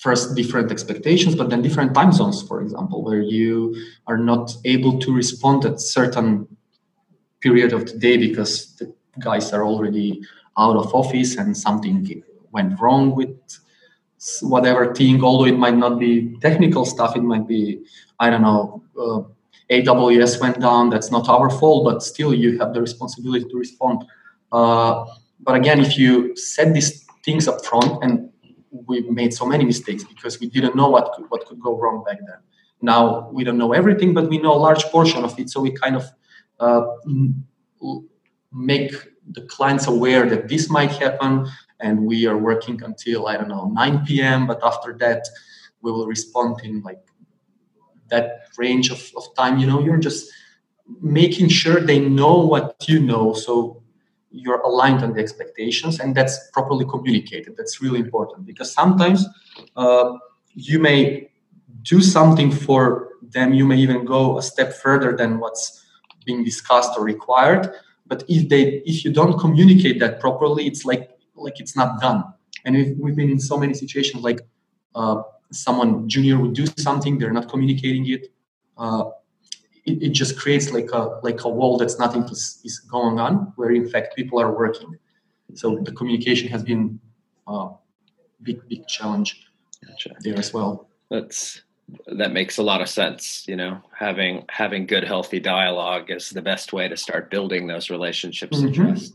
first different expectations, but then different time zones, for example, where you are not able to respond at certain period of the day because the guys are already out of office and something went wrong with whatever thing although it might not be technical stuff it might be i don't know uh, aws went down that's not our fault but still you have the responsibility to respond. Uh, but again if you set these things up front and we made so many mistakes because we didn't know what could, what could go wrong back then. Now we don't know everything but we know a large portion of it so we kind of uh, make the clients aware that this might happen and we are working until i don't know 9 p.m but after that we will respond in like that range of, of time you know? You're just making sure they know what you know so you're aligned on the expectations and that's properly communicated. That's really important because sometimes uh, you may do something for them you may even go a step further than what's being discussed or required but if they if you don't communicate that properly it's like like it's not done and we've, we've been in so many situations like uh, someone junior would do something they're not communicating it. Uh, it, it just creates like a like a wall that's nothing is, is going on where in fact people are working so the communication has been a uh, big big challenge gotcha. there as well that's that makes a lot of sense you know having having good healthy dialogue is the best way to start building those relationships mm-hmm. of trust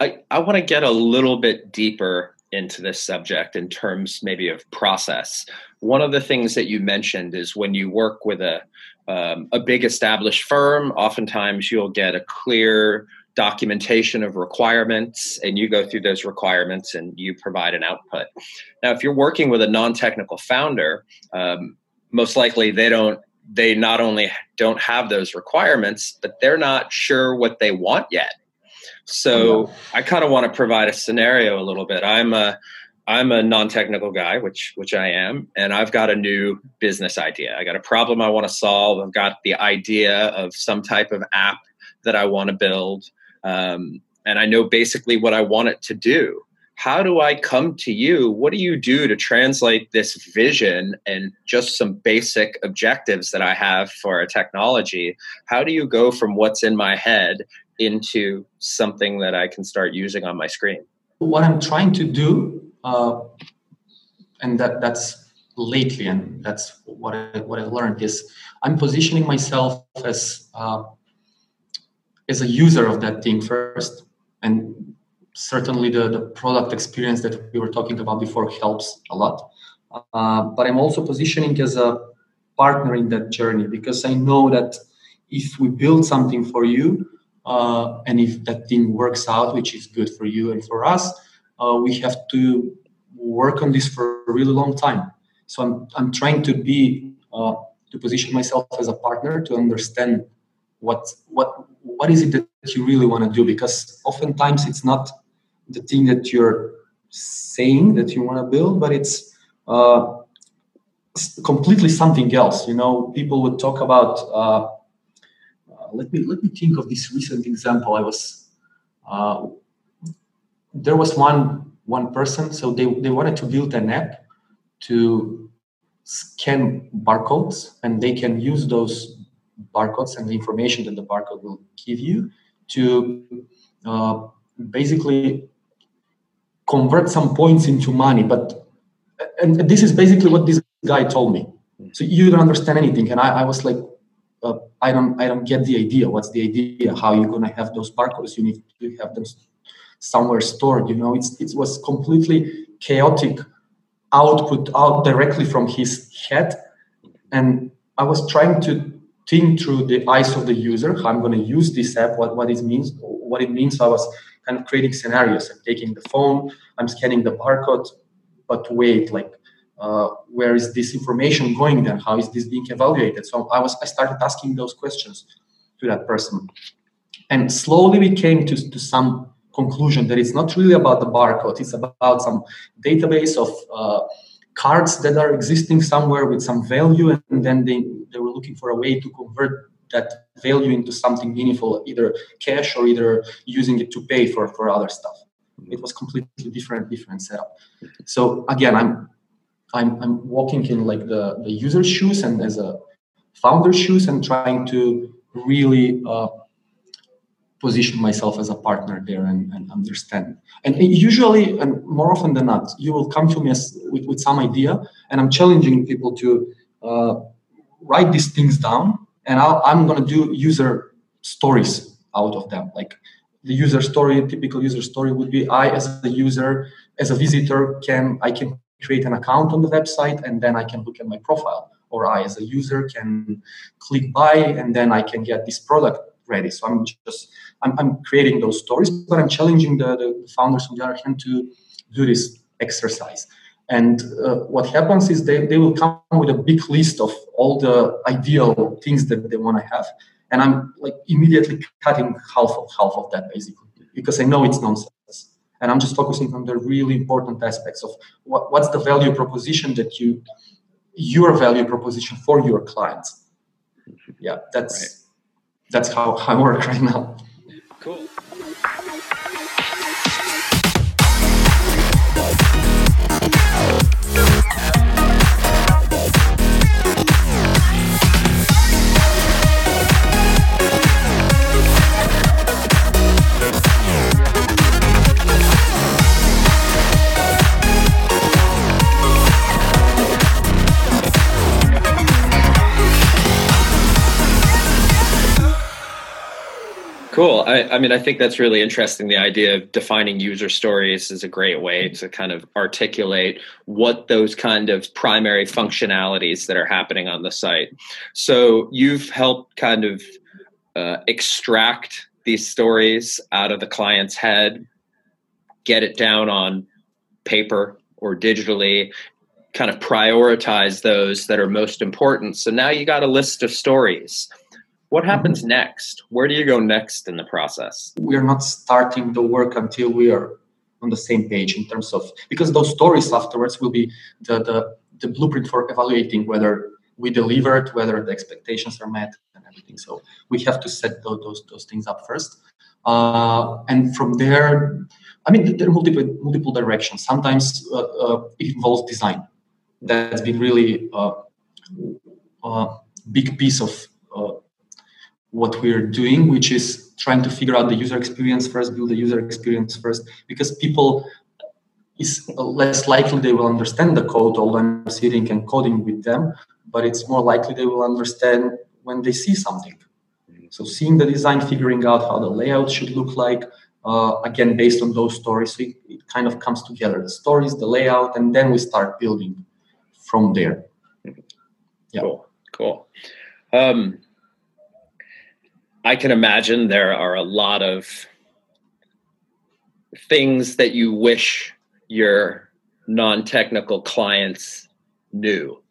i i want to get a little bit deeper into this subject in terms maybe of process. One of the things that you mentioned is when you work with a um, a big established firm, oftentimes you'll get a clear documentation of requirements and you go through those requirements and you provide an output. Now, if you're working with a non-technical founder, um, most likely they don't they not only don't have those requirements, but they're not sure what they want yet. So I kind of want to provide a scenario a little bit. I'm a I'm a non-technical guy, which which I am, and I've got a new business idea. I got a problem I want to solve. I've got the idea of some type of app that I want to build, um, and I know basically what I want it to do. How do I come to you? What do you do to translate this vision and just some basic objectives that I have for a technology? How do you go from what's in my head into something that I can start using on my screen? What I'm trying to do uh, and that that's lately, and that's what I, what I learned is I'm positioning myself as uh, as a user of that thing first, and certainly the, the product experience that we were talking about before helps a lot. Uh, but I'm also positioning as a partner in that journey because I know that if we build something for you, uh, and if that thing works out, which is good for you and for us, uh, we have to work on this for a really long time. So I'm, I'm trying to be uh, to position myself as a partner to understand what what what is it that you really want to do because oftentimes it's not the thing that you're saying that you want to build, but it's uh, completely something else. You know, people would talk about. Uh, uh, let me let me think of this recent example. I was uh, there was one one person. So they, they wanted to build an app to scan barcodes and they can use those barcodes and the information that the barcode will give you to uh, basically convert some points into money. But and this is basically what this guy told me. So you don't understand anything, and I, I was like, uh, I don't, I don't get the idea. What's the idea? How you're gonna have those barcodes? You need to have them somewhere stored. You know, it's it was completely chaotic output out directly from his head, and I was trying to think through the eyes of the user how I'm going to use this app, what what it means, what it means. So I was kind of creating scenarios. I'm taking the phone, I'm scanning the barcode, but wait, like uh, where is this information going then? How is this being evaluated? So I was I started asking those questions to that person, and slowly we came to, to some conclusion that it's not really about the barcode it's about some database of uh, cards that are existing somewhere with some value and then they, they were looking for a way to convert that value into something meaningful either cash or either using it to pay for, for other stuff. It was completely different different setup. So again i'm i'm, I'm walking in like the, the user's shoes and as a founder's shoes and trying to really uh, position myself as a partner there and, and understand. And usually, and more often than not, you will come to me as, with, with some idea, and I'm challenging people to uh, write these things down, and i am going to do user stories out of them. Like the user story, typical user story would be: I, as a user, as a visitor, can I can create an account on the website, and then I can look at my profile. Or I, as a user, can click buy, and then I can get this product ready. So I'm just I'm, I'm creating those stories, but I'm challenging the, the founders on the other hand to do this exercise. And uh, what happens is they, they will come with a big list of all the ideal things that they want to have. And I'm like immediately cutting half of half of that basically because I know it's nonsense. And I'm just focusing on the really important aspects of what, what's the value proposition that you your value proposition for your clients. Yeah, that's right. that's how I work right now. Cool. Cool. I, I, mean, I think that's really interesting. The idea of defining user stories is a great way to kind of articulate what those kind of primary functionalities that are happening on the site. So you've helped kind of uh, extract these stories out of the client's head, get it down on paper or digitally, kind of prioritize those that are most important. So now you got a list of stories what mm-hmm. happens next? Where do you go next in the process? We are not starting the work until we are on the same page in terms of because those stories afterwards will be the the, the blueprint for evaluating whether we delivered, whether the expectations are met, and everything. So we have to set those those, those things up first, uh, and from there, I mean, there are multiple multiple directions. Sometimes uh, uh, it involves design. That's been really a uh, uh, big piece of uh, what we're doing, which is trying to figure out the user experience first, build the user experience first, because people is less likely they will understand the code, although I'm sitting and coding with them, but it's more likely they will understand when they see something. So seeing the design, figuring out how the layout should look like, uh, again, based on those stories, so it, it, kind of comes together. The stories, the layout, and then we start building from there. Yeah. Cool. Cool. Um, I can imagine there are a lot of things that you wish your non-technical clients knew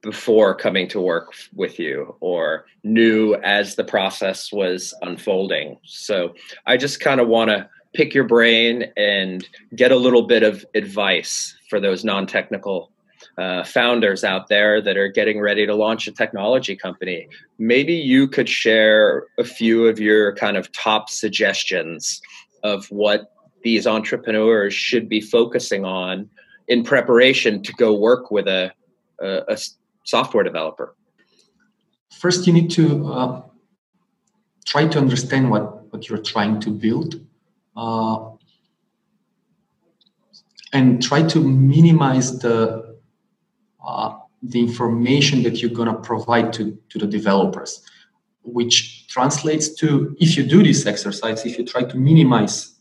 before coming to work with you or knew as the process was unfolding. So I just kind of want to pick your brain and get a little bit of advice for those non-technical uh, founders out there that are getting ready to launch a technology company. Maybe you could share a few of your kind of top suggestions of what these entrepreneurs should be focusing on in preparation to go work with a, a, a software developer. First, you need to uh, try to understand what, what you're trying to build. Uh, and try to minimize the uh, the information that you're going to provide to, to the developers, which translates to if you do this exercise, if you try to minimize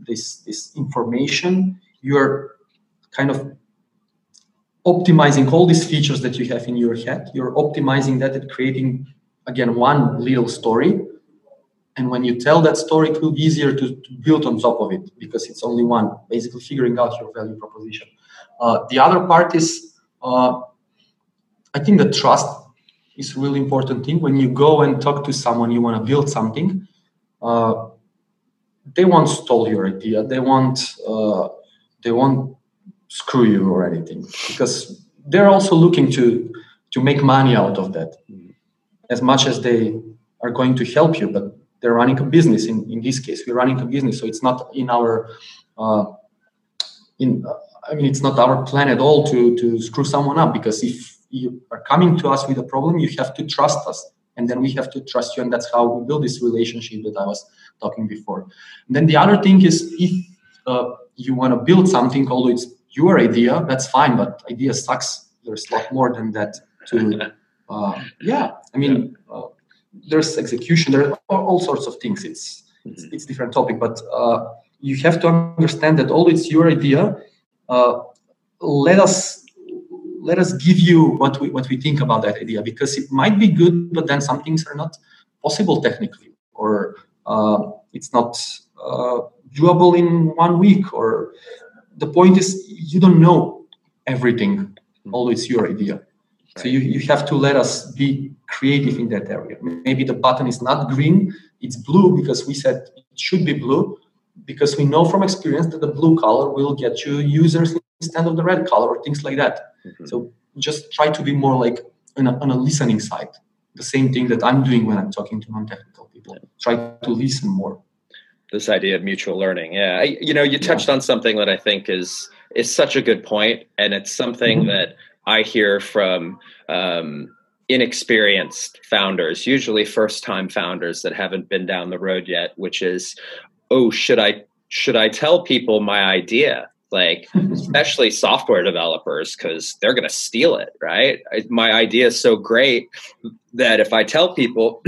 this, this information, you're kind of optimizing all these features that you have in your head. You're optimizing that and creating, again, one little story. And when you tell that story, it will be easier to, to build on top of it because it's only one, basically figuring out your value proposition. Uh, the other part is uh, I think the trust is a really important thing. When you go and talk to someone, you want to build something. Uh, they won't stole your idea. They won't. Uh, they won't screw you or anything because they're also looking to to make money out of that, as much as they are going to help you. But they're running a business. In in this case, we're running a business, so it's not in our uh, in I mean, it's not our plan at all to to screw someone up because if you are coming to us with a problem, you have to trust us, and then we have to trust you, and that's how we build this relationship that I was talking before. And then the other thing is if uh, you want to build something, although it's your idea, that's fine, but idea sucks. There's a lot more than that to. Uh, yeah, I mean, uh, there's execution. There are all sorts of things. It's it's, it's different topic, but uh, you have to understand that although it's your idea, uh, let us let us give you what we what we think about that idea because it might be good, but then some things are not possible technically, or uh, it's not uh, doable in one week. Or the point is, you don't know everything, although it's your idea. So you, you have to let us be creative in that area. Maybe the button is not green, it's blue because we said it should be blue, because we know from experience that the blue color will get you users instead of the red color or things like that. Mm-hmm. So just try to be more like on a, on a, listening side. The same thing that I'm doing when I'm talking to non-technical people. Yeah. Try to listen more. This idea of mutual learning, yeah. I, you know, you touched yeah. on something that I think is is such a good point, and it's something mm-hmm. that I hear from um, inexperienced founders, usually first time founders that haven't been down the road yet, which is oh should i should i tell people my idea? Like especially software developers because they're going to steal it right? I, my idea is so great that if i tell people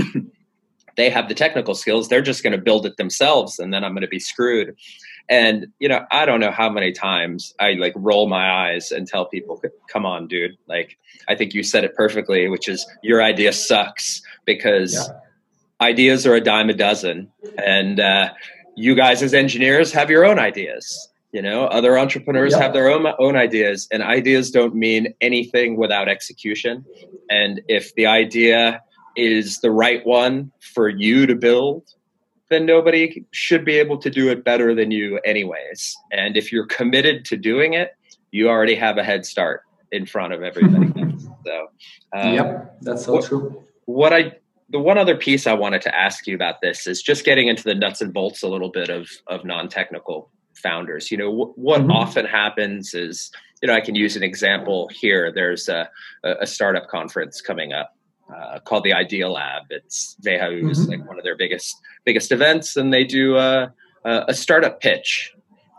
they have the technical skills they're just going to build it themselves and then i'm going to be screwed. And you know i don't know how many times i like roll my eyes and tell people come on dude like i think you said it perfectly which is your idea sucks because yeah. ideas are a dime a dozen and uh, you guys as engineers have your own ideas you know? Other entrepreneurs yeah. have their own own ideas and ideas don't mean anything without execution. And if the idea is the right one for you to build then nobody should be able to do it better than you anyways. And if you're committed to doing it you already have a head start in front of everybody. So um, yep that's so what, true. what i the one other piece i wanted to ask you about this is just getting into the nuts and bolts a little bit of of non-technical founders you know w- what mm-hmm. often happens is you know i can use an example here there's a, a startup conference coming up uh, called the Idea Lab. It's WHU mm-hmm. like one of their biggest biggest events, and they do a, a startup pitch.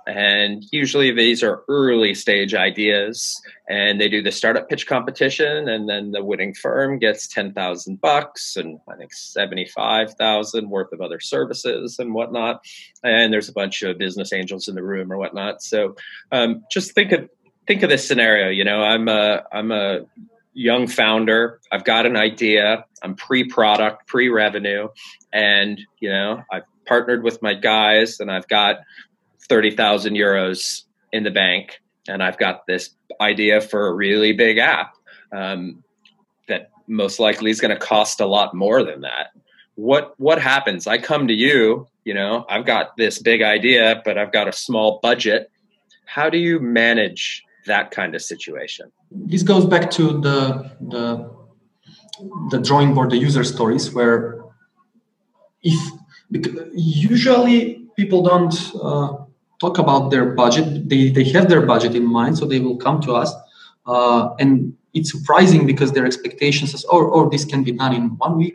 And usually these are early stage ideas, and they do the startup pitch competition, and then the winning firm gets ten thousand bucks, and I think seventy five thousand worth of other services and whatnot. And there's a bunch of business angels in the room or whatnot. So um, just think of think of this scenario. You know, I'm a I'm a young founder. I've got an idea. I'm pre-product, pre-revenue, and you know I've partnered with my guys, and I've got thirty thousand euros in the bank, and I've got this idea for a really big app um, that most likely is going to cost a lot more than that. What what happens? I come to you. You know, I've got this big idea, but I've got a small budget. How do you manage that kind of situation? This goes back to the the the drawing board, the user stories, where if usually people don't uh, talk about their budget, they they have their budget in mind, so they will come to us, uh, and it's surprising because their expectations is, oh, oh, this can be done in one week,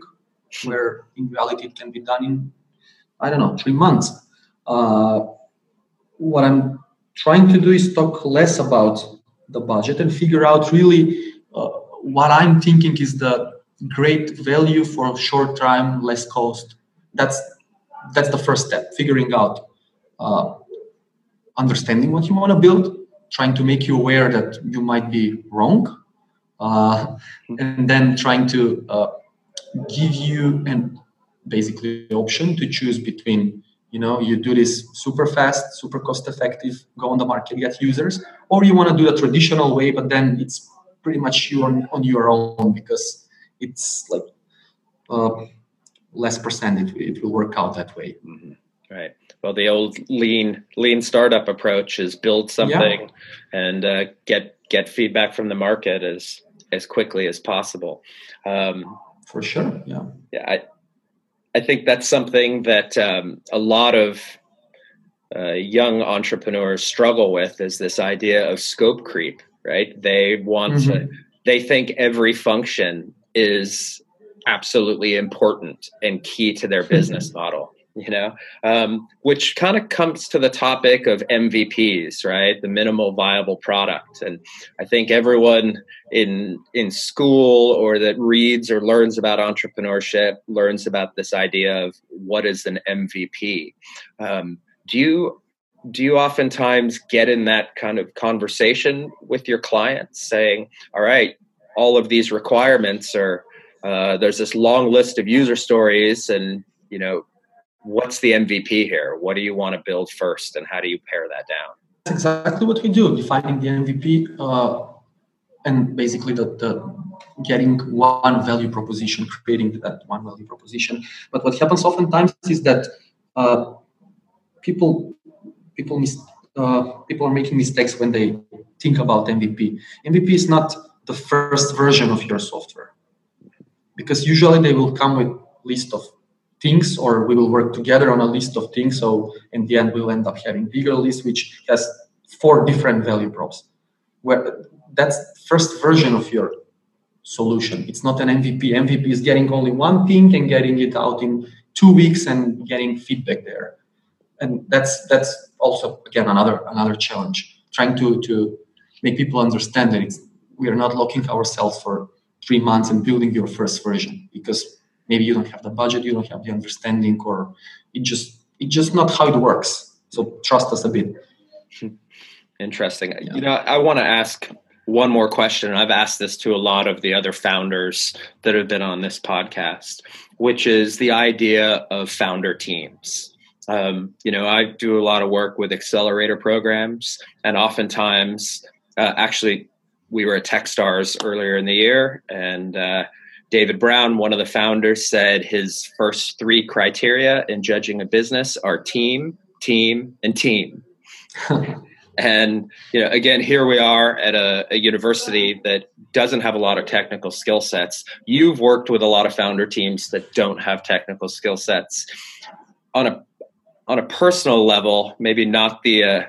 where in reality it can be done in I don't know three months. Uh, what I'm trying to do is talk less about the budget and figure out really uh, what I'm thinking is the great value for short time, less cost. That's that's the first step. Figuring out, uh, understanding what you want to build, trying to make you aware that you might be wrong, uh, and then trying to uh, give you an basically option to choose between you know you do this super fast super cost effective go on the market get users or you want to do the traditional way but then it's pretty much you on, on your own because it's like uh, less percent it, it will work out that way mm-hmm. right well the old lean lean startup approach is build something yeah. and uh, get get feedback from the market as as quickly as possible um, for sure yeah yeah I, I think that's something that um, a lot of uh, young entrepreneurs struggle with is this idea of scope creep, right? They want mm-hmm. to, they think every function is absolutely important and key to their business model you know, um, which kind of comes to the topic of MVPs, right? The minimal viable product. And I think everyone in in school or that reads or learns about entrepreneurship learns about this idea of what is an MVP. Um, do you do you oftentimes get in that kind of conversation with your clients, saying, "All right, all of these requirements are." Uh, there's this long list of user stories and you know what's the MVP here? What do you want to build first, and how do you pare that down? That's exactly what we do, defining the MVP, uh, and basically the, the getting one value proposition, creating that one value proposition. But what happens oftentimes is that uh, people people mis- uh, people are making mistakes when they think about MVP. MVP is not the first version of your software because usually they will come with list of things or we will work together on a list of things so in the end we'll end up having bigger list which has four different value props. Where that's first version of your solution. It's not an mvp. Mvp is getting only one thing and getting it out in two weeks and getting feedback there. And that's that's also again another another challenge. Trying to to make people understand that it's we are not locking ourselves for three months and building your first version because maybe you don't have the budget, you don't have the understanding, or it just it's just not how it works. So trust us a bit. Interesting. Yeah. You know, I want to ask one more question. I've asked this to a lot of the other founders that have been on this podcast, which is the idea of founder teams. Um, you know, I do a lot of work with accelerator programs, and oftentimes, uh, actually, we were at TechStars earlier in the year, and uh, David Brown, one of the founders, said his first three criteria in judging a business are team, team, and team. and you know, again, here we are at a, a university that doesn't have a lot of technical skill sets. You've worked with a lot of founder teams that don't have technical skill sets. On a on a personal level, maybe not the uh,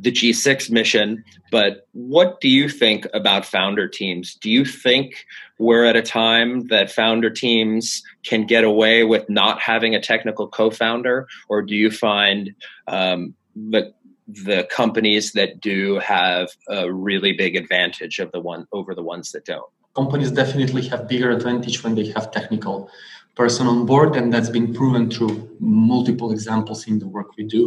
the GSIX mission, but what do you think about founder teams? Do you think we're at a time that founder teams can get away with not having a technical co-founder, or do you find um, the the companies that do have a really big advantage of the one over the ones that don't? Companies definitely have bigger advantage when they have technical person on board, and that's been proven through multiple examples in the work we do.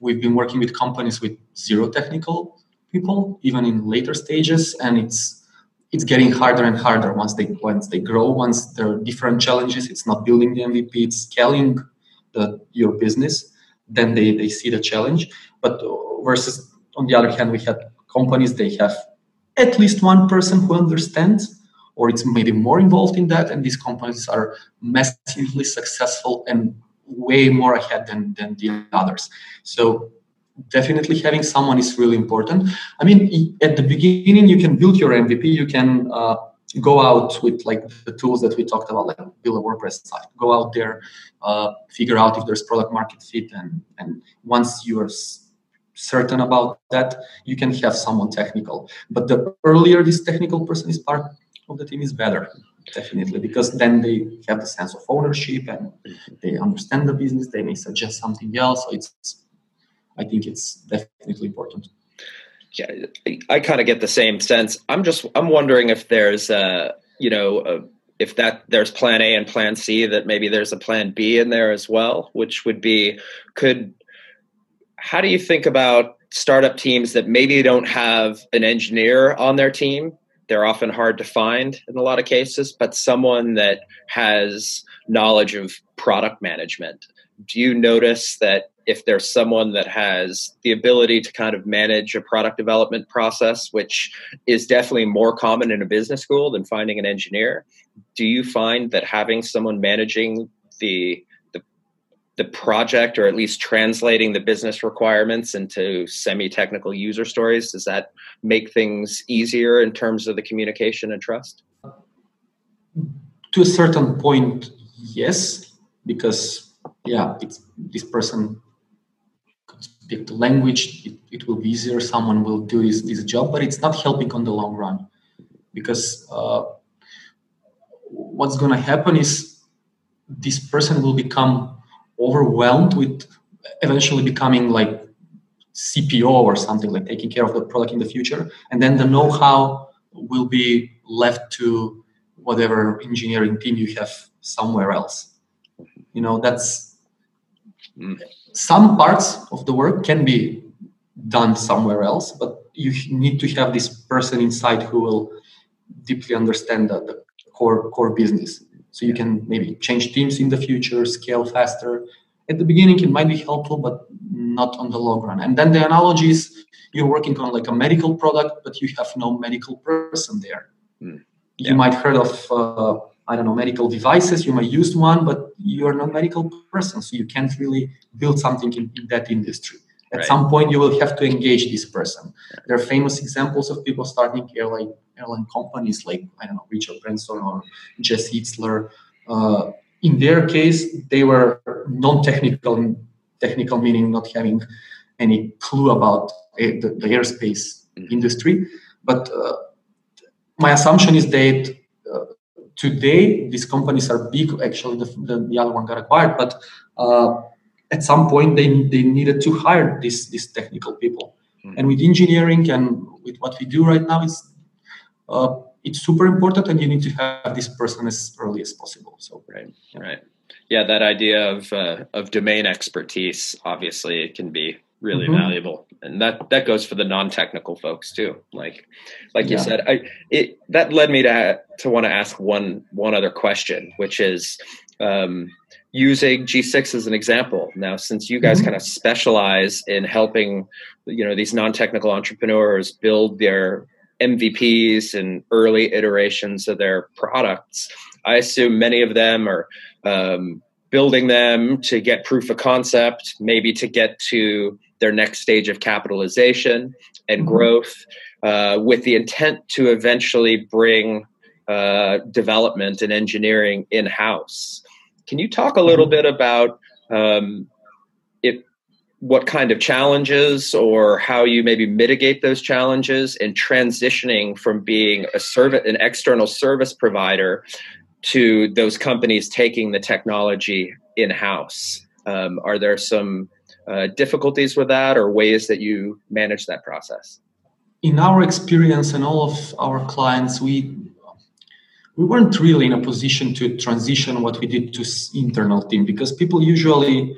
We've been working with companies with zero technical people, even in later stages, and it's it's getting harder and harder once they once they grow. Once there are different challenges, it's not building the MVP, it's scaling the your business. Then they they see the challenge. But uh, versus on the other hand, we had companies they have at least one person who understands or it's maybe more involved in that and these companies are massively successful and way more ahead than, than the others. So definitely having someone is really important. I mean at the beginning you can build your mvp you can uh, go out with like the tools that we talked about like build a wordpress site. Go out there uh, figure out if there's product market fit and and once you're certain about that you can have someone technical. But the earlier this technical person is part of the team is better definitely because then they have the sense of ownership and they understand the business they may suggest something else. So it's i think it's definitely important. Yeah i, I kind of get the same sense. I'm just i'm wondering if there's a you know a, if that there's plan a and plan c that maybe there's a plan b in there as well which would be could how do you think about startup teams that maybe don't have an engineer on their team they're often hard to find in a lot of cases, but someone that has knowledge of product management. Do you notice that if there's someone that has the ability to kind of manage a product development process, which is definitely more common in a business school than finding an engineer, do you find that having someone managing the the project or at least translating the business requirements into semi-technical user stories does that make things easier in terms of the communication and trust? To a certain point yes because yeah it's this person could speak the language it, it will be easier someone will do this, this job but it's not helping on the long run. Because uh, what's going to happen is this person will become overwhelmed with eventually becoming like CPO or something like taking care of the product in the future, and then the know-how will be left to whatever engineering team you have somewhere else. You know, that's mm. some parts of the work can be done somewhere else, but you need to have this person inside who will deeply understand the, the core core business. So you can maybe change teams in the future, scale faster. At the beginning, it might be helpful, but not on the long run. And then the analogy is you're working on like a medical product, but you have no medical person there. Mm. Yeah. You might heard of uh, I don't know medical devices. You might use one, but you're not medical person, so you can't really build something in, in that industry. At right. some point, you will have to engage this person. There are famous examples of people starting airline airline companies like I don't know Richard Branson or Jesse Itzler. Uh, in their case, they were non-technical. Technical meaning not having any clue about the, the airspace mm-hmm. industry. But uh, my assumption is that uh, today these companies are big. Actually, the, the, the other one got acquired, but uh, at some point they, they needed to hire these these technical people. Mm-hmm. And with engineering and with what we do right now, is uh, it's super important and you need to have this person as early as possible so right yeah. right yeah that idea of uh, of domain expertise obviously it can be really mm-hmm. valuable and that that goes for the non-technical folks too like like yeah. you said i it that led me to to want to ask one one other question which is um, using GSIX as an example. Now, since you guys mm-hmm. kind of specialize in helping, you know, these non-technical entrepreneurs build their MVPs and early iterations of their products, I assume many of them are um, building them to get proof of concept, maybe to get to their next stage of capitalization and mm-hmm. growth, uh, with the intent to eventually bring uh, development and engineering in house. Can you talk a little mm-hmm. bit about um, it, what kind of challenges or how you maybe mitigate those challenges in transitioning from being a service, an external service provider to those companies taking the technology in house? Um, are there some uh, difficulties with that or ways that you manage that process? In our experience and all of our clients, we we weren't really in a position to transition what we did to internal team because people usually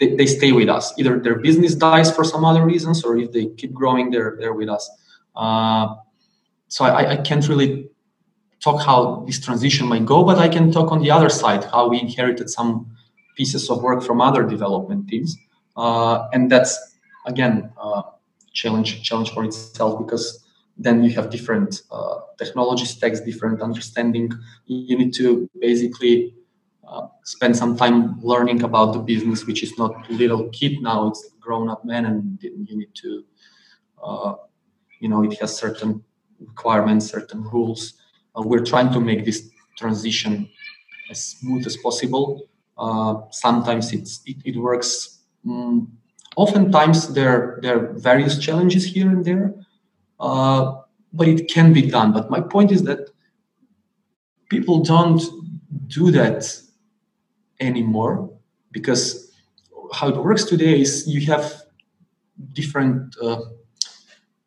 they, they stay with us. Either their business dies for some other reasons or if they keep growing they're they're with us. Uh, so I, I can't really talk how this transition might go but i can talk on the other side how we inherited some pieces of work from other development teams. Uh, and that's again uh, challenge challenge for itself because then you have different uh, technology stacks, different understanding. You need to basically uh, spend some time learning about the business, which is not little kid now; it's grown-up man, and you need to, uh, you know, it has certain requirements, certain rules. Uh, we're trying to make this transition as smooth as possible. Uh, sometimes it's it, it works. Mm, oftentimes there there are various challenges here and there uh, but it can be done. But my point is that people don't do that anymore because how it works today is you have different uh,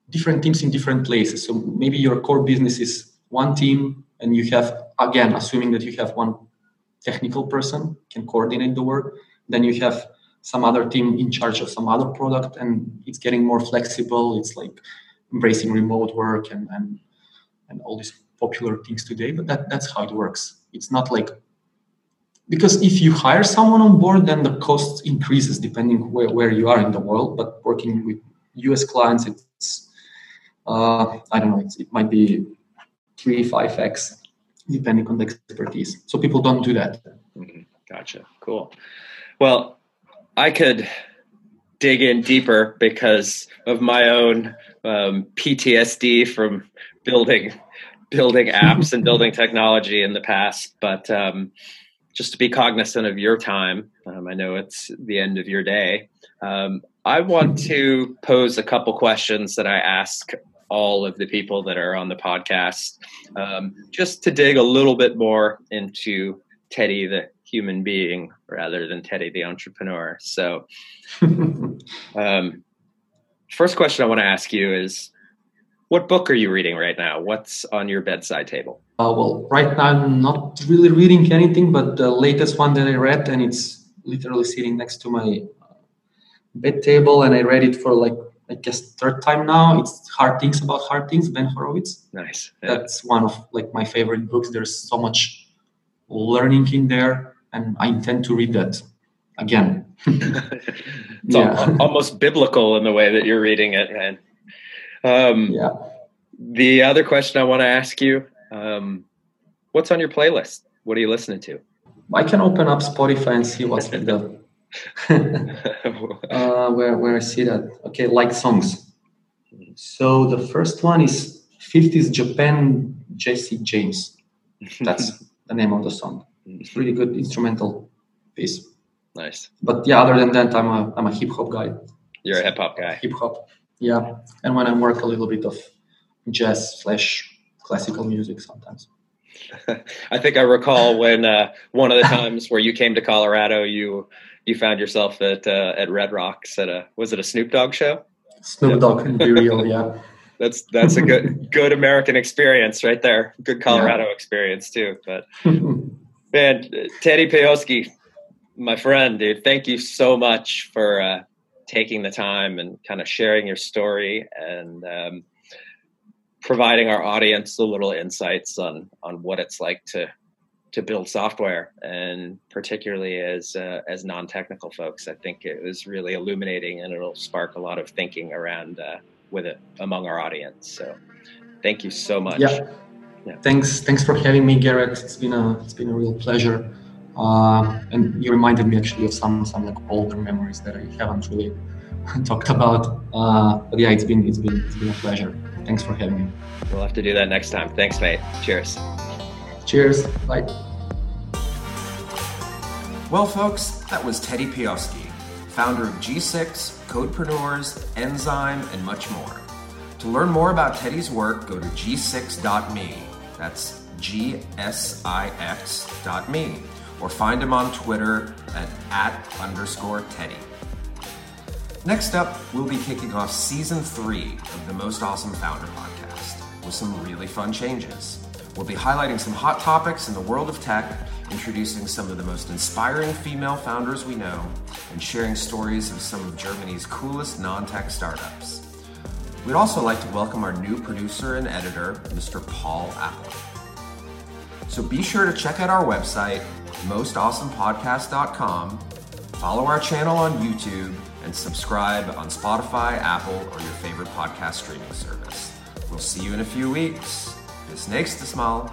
different teams in different places. So maybe your core business is one team, and you have again assuming that you have one technical person can coordinate the work. Then you have some other team in charge of some other product, and it's getting more flexible. It's like embracing remote work and and and all these popular things today but that that's how it works. It's not like because if you hire someone on board then the cost increases depending where, where you are in the world but working with us clients it's uh, i don't know it might be 3 5x depending on the expertise. So people don't do that. Mm-hmm. gotcha. Cool. Well i could dig in deeper because of my own um, PTSD from building building apps and building technology in the past. But um, just to be cognizant of your time, um, I know it's the end of your day. Um, I want to pose a couple questions that I ask all of the people that are on the podcast, um, just to dig a little bit more into Teddy the human being rather than Teddy the entrepreneur. So, um, first question I want to ask you is what book are you reading right now? What's on your bedside table? Uh, well, right now I'm not really reading anything, but the latest one that I read, and it's literally sitting next to my uh, bed table, and I read it for like I guess third time now. It's Hard Things About Hard Things, Ben Horowitz. Nice. Yeah. That's one of like my favorite books. There's so much learning in there and I intend to read that again. it's yeah. almost biblical in the way that you're reading it, man. Um, yeah. The other question I want to ask you: um, What's on your playlist? What are you listening to? I can open up Spotify and see what's in the uh, where where I see that. Okay, like songs. So the first one is 50s Japan Jesse James. That's the name of the song. It's really good instrumental piece. Nice. But yeah, other than that, I'm a I'm a hip hop guy. You're a hip hop guy. Hip hop. Yeah, and when I work a little bit of jazz slash classical music sometimes. I think I recall when uh, one of the times where you came to Colorado, you you found yourself at uh, at Red Rocks at a was it a Snoop Dogg show? Snoop Dogg and B-Real, yeah. that's that's a good good American experience right there. Good Colorado yeah. experience too. But man, Teddy Pejoski, my friend, dude, thank you so much for uh, taking the time and kind of sharing your story and um, providing our audience a little insights on on what it's like to to build software and particularly as uh, as non-technical folks i think it was really illuminating and it'll spark a lot of thinking around uh, with it among our audience. So thank you so much. Yeah. Yeah. Thanks. Thanks for having me, Garrett. It's been a it's been a real pleasure. Uh, and you reminded me actually of some some like older memories that I haven't really talked about. Uh, but yeah, it's been it's been it's been a pleasure. Thanks for having me. We'll have to do that next time. Thanks, mate. Cheers. Cheers. Bye. Well, folks, that was Teddy Pejoski founder of GSIX, Codepreneurs, Enzyme, and much more. To learn more about Teddy's work, go to gsix.me. That's G-S-I-X.me. Or find him on Twitter at, at underscore Teddy. Next up, we'll be kicking off season three of the Most Awesome Founder podcast with some really fun changes. We'll be highlighting some hot topics in the world of tech introducing some of the most inspiring female founders we know, and sharing stories of some of Germany's coolest non tech startups. We'd also like to welcome our new producer and editor, Mr. Paul Apple. So be sure to check out our website, mostawesomepodcast.com, follow our channel on YouTube, and subscribe on Spotify, Apple, or your favorite podcast streaming service. We'll see you in a few weeks. Bis nächstes Mal.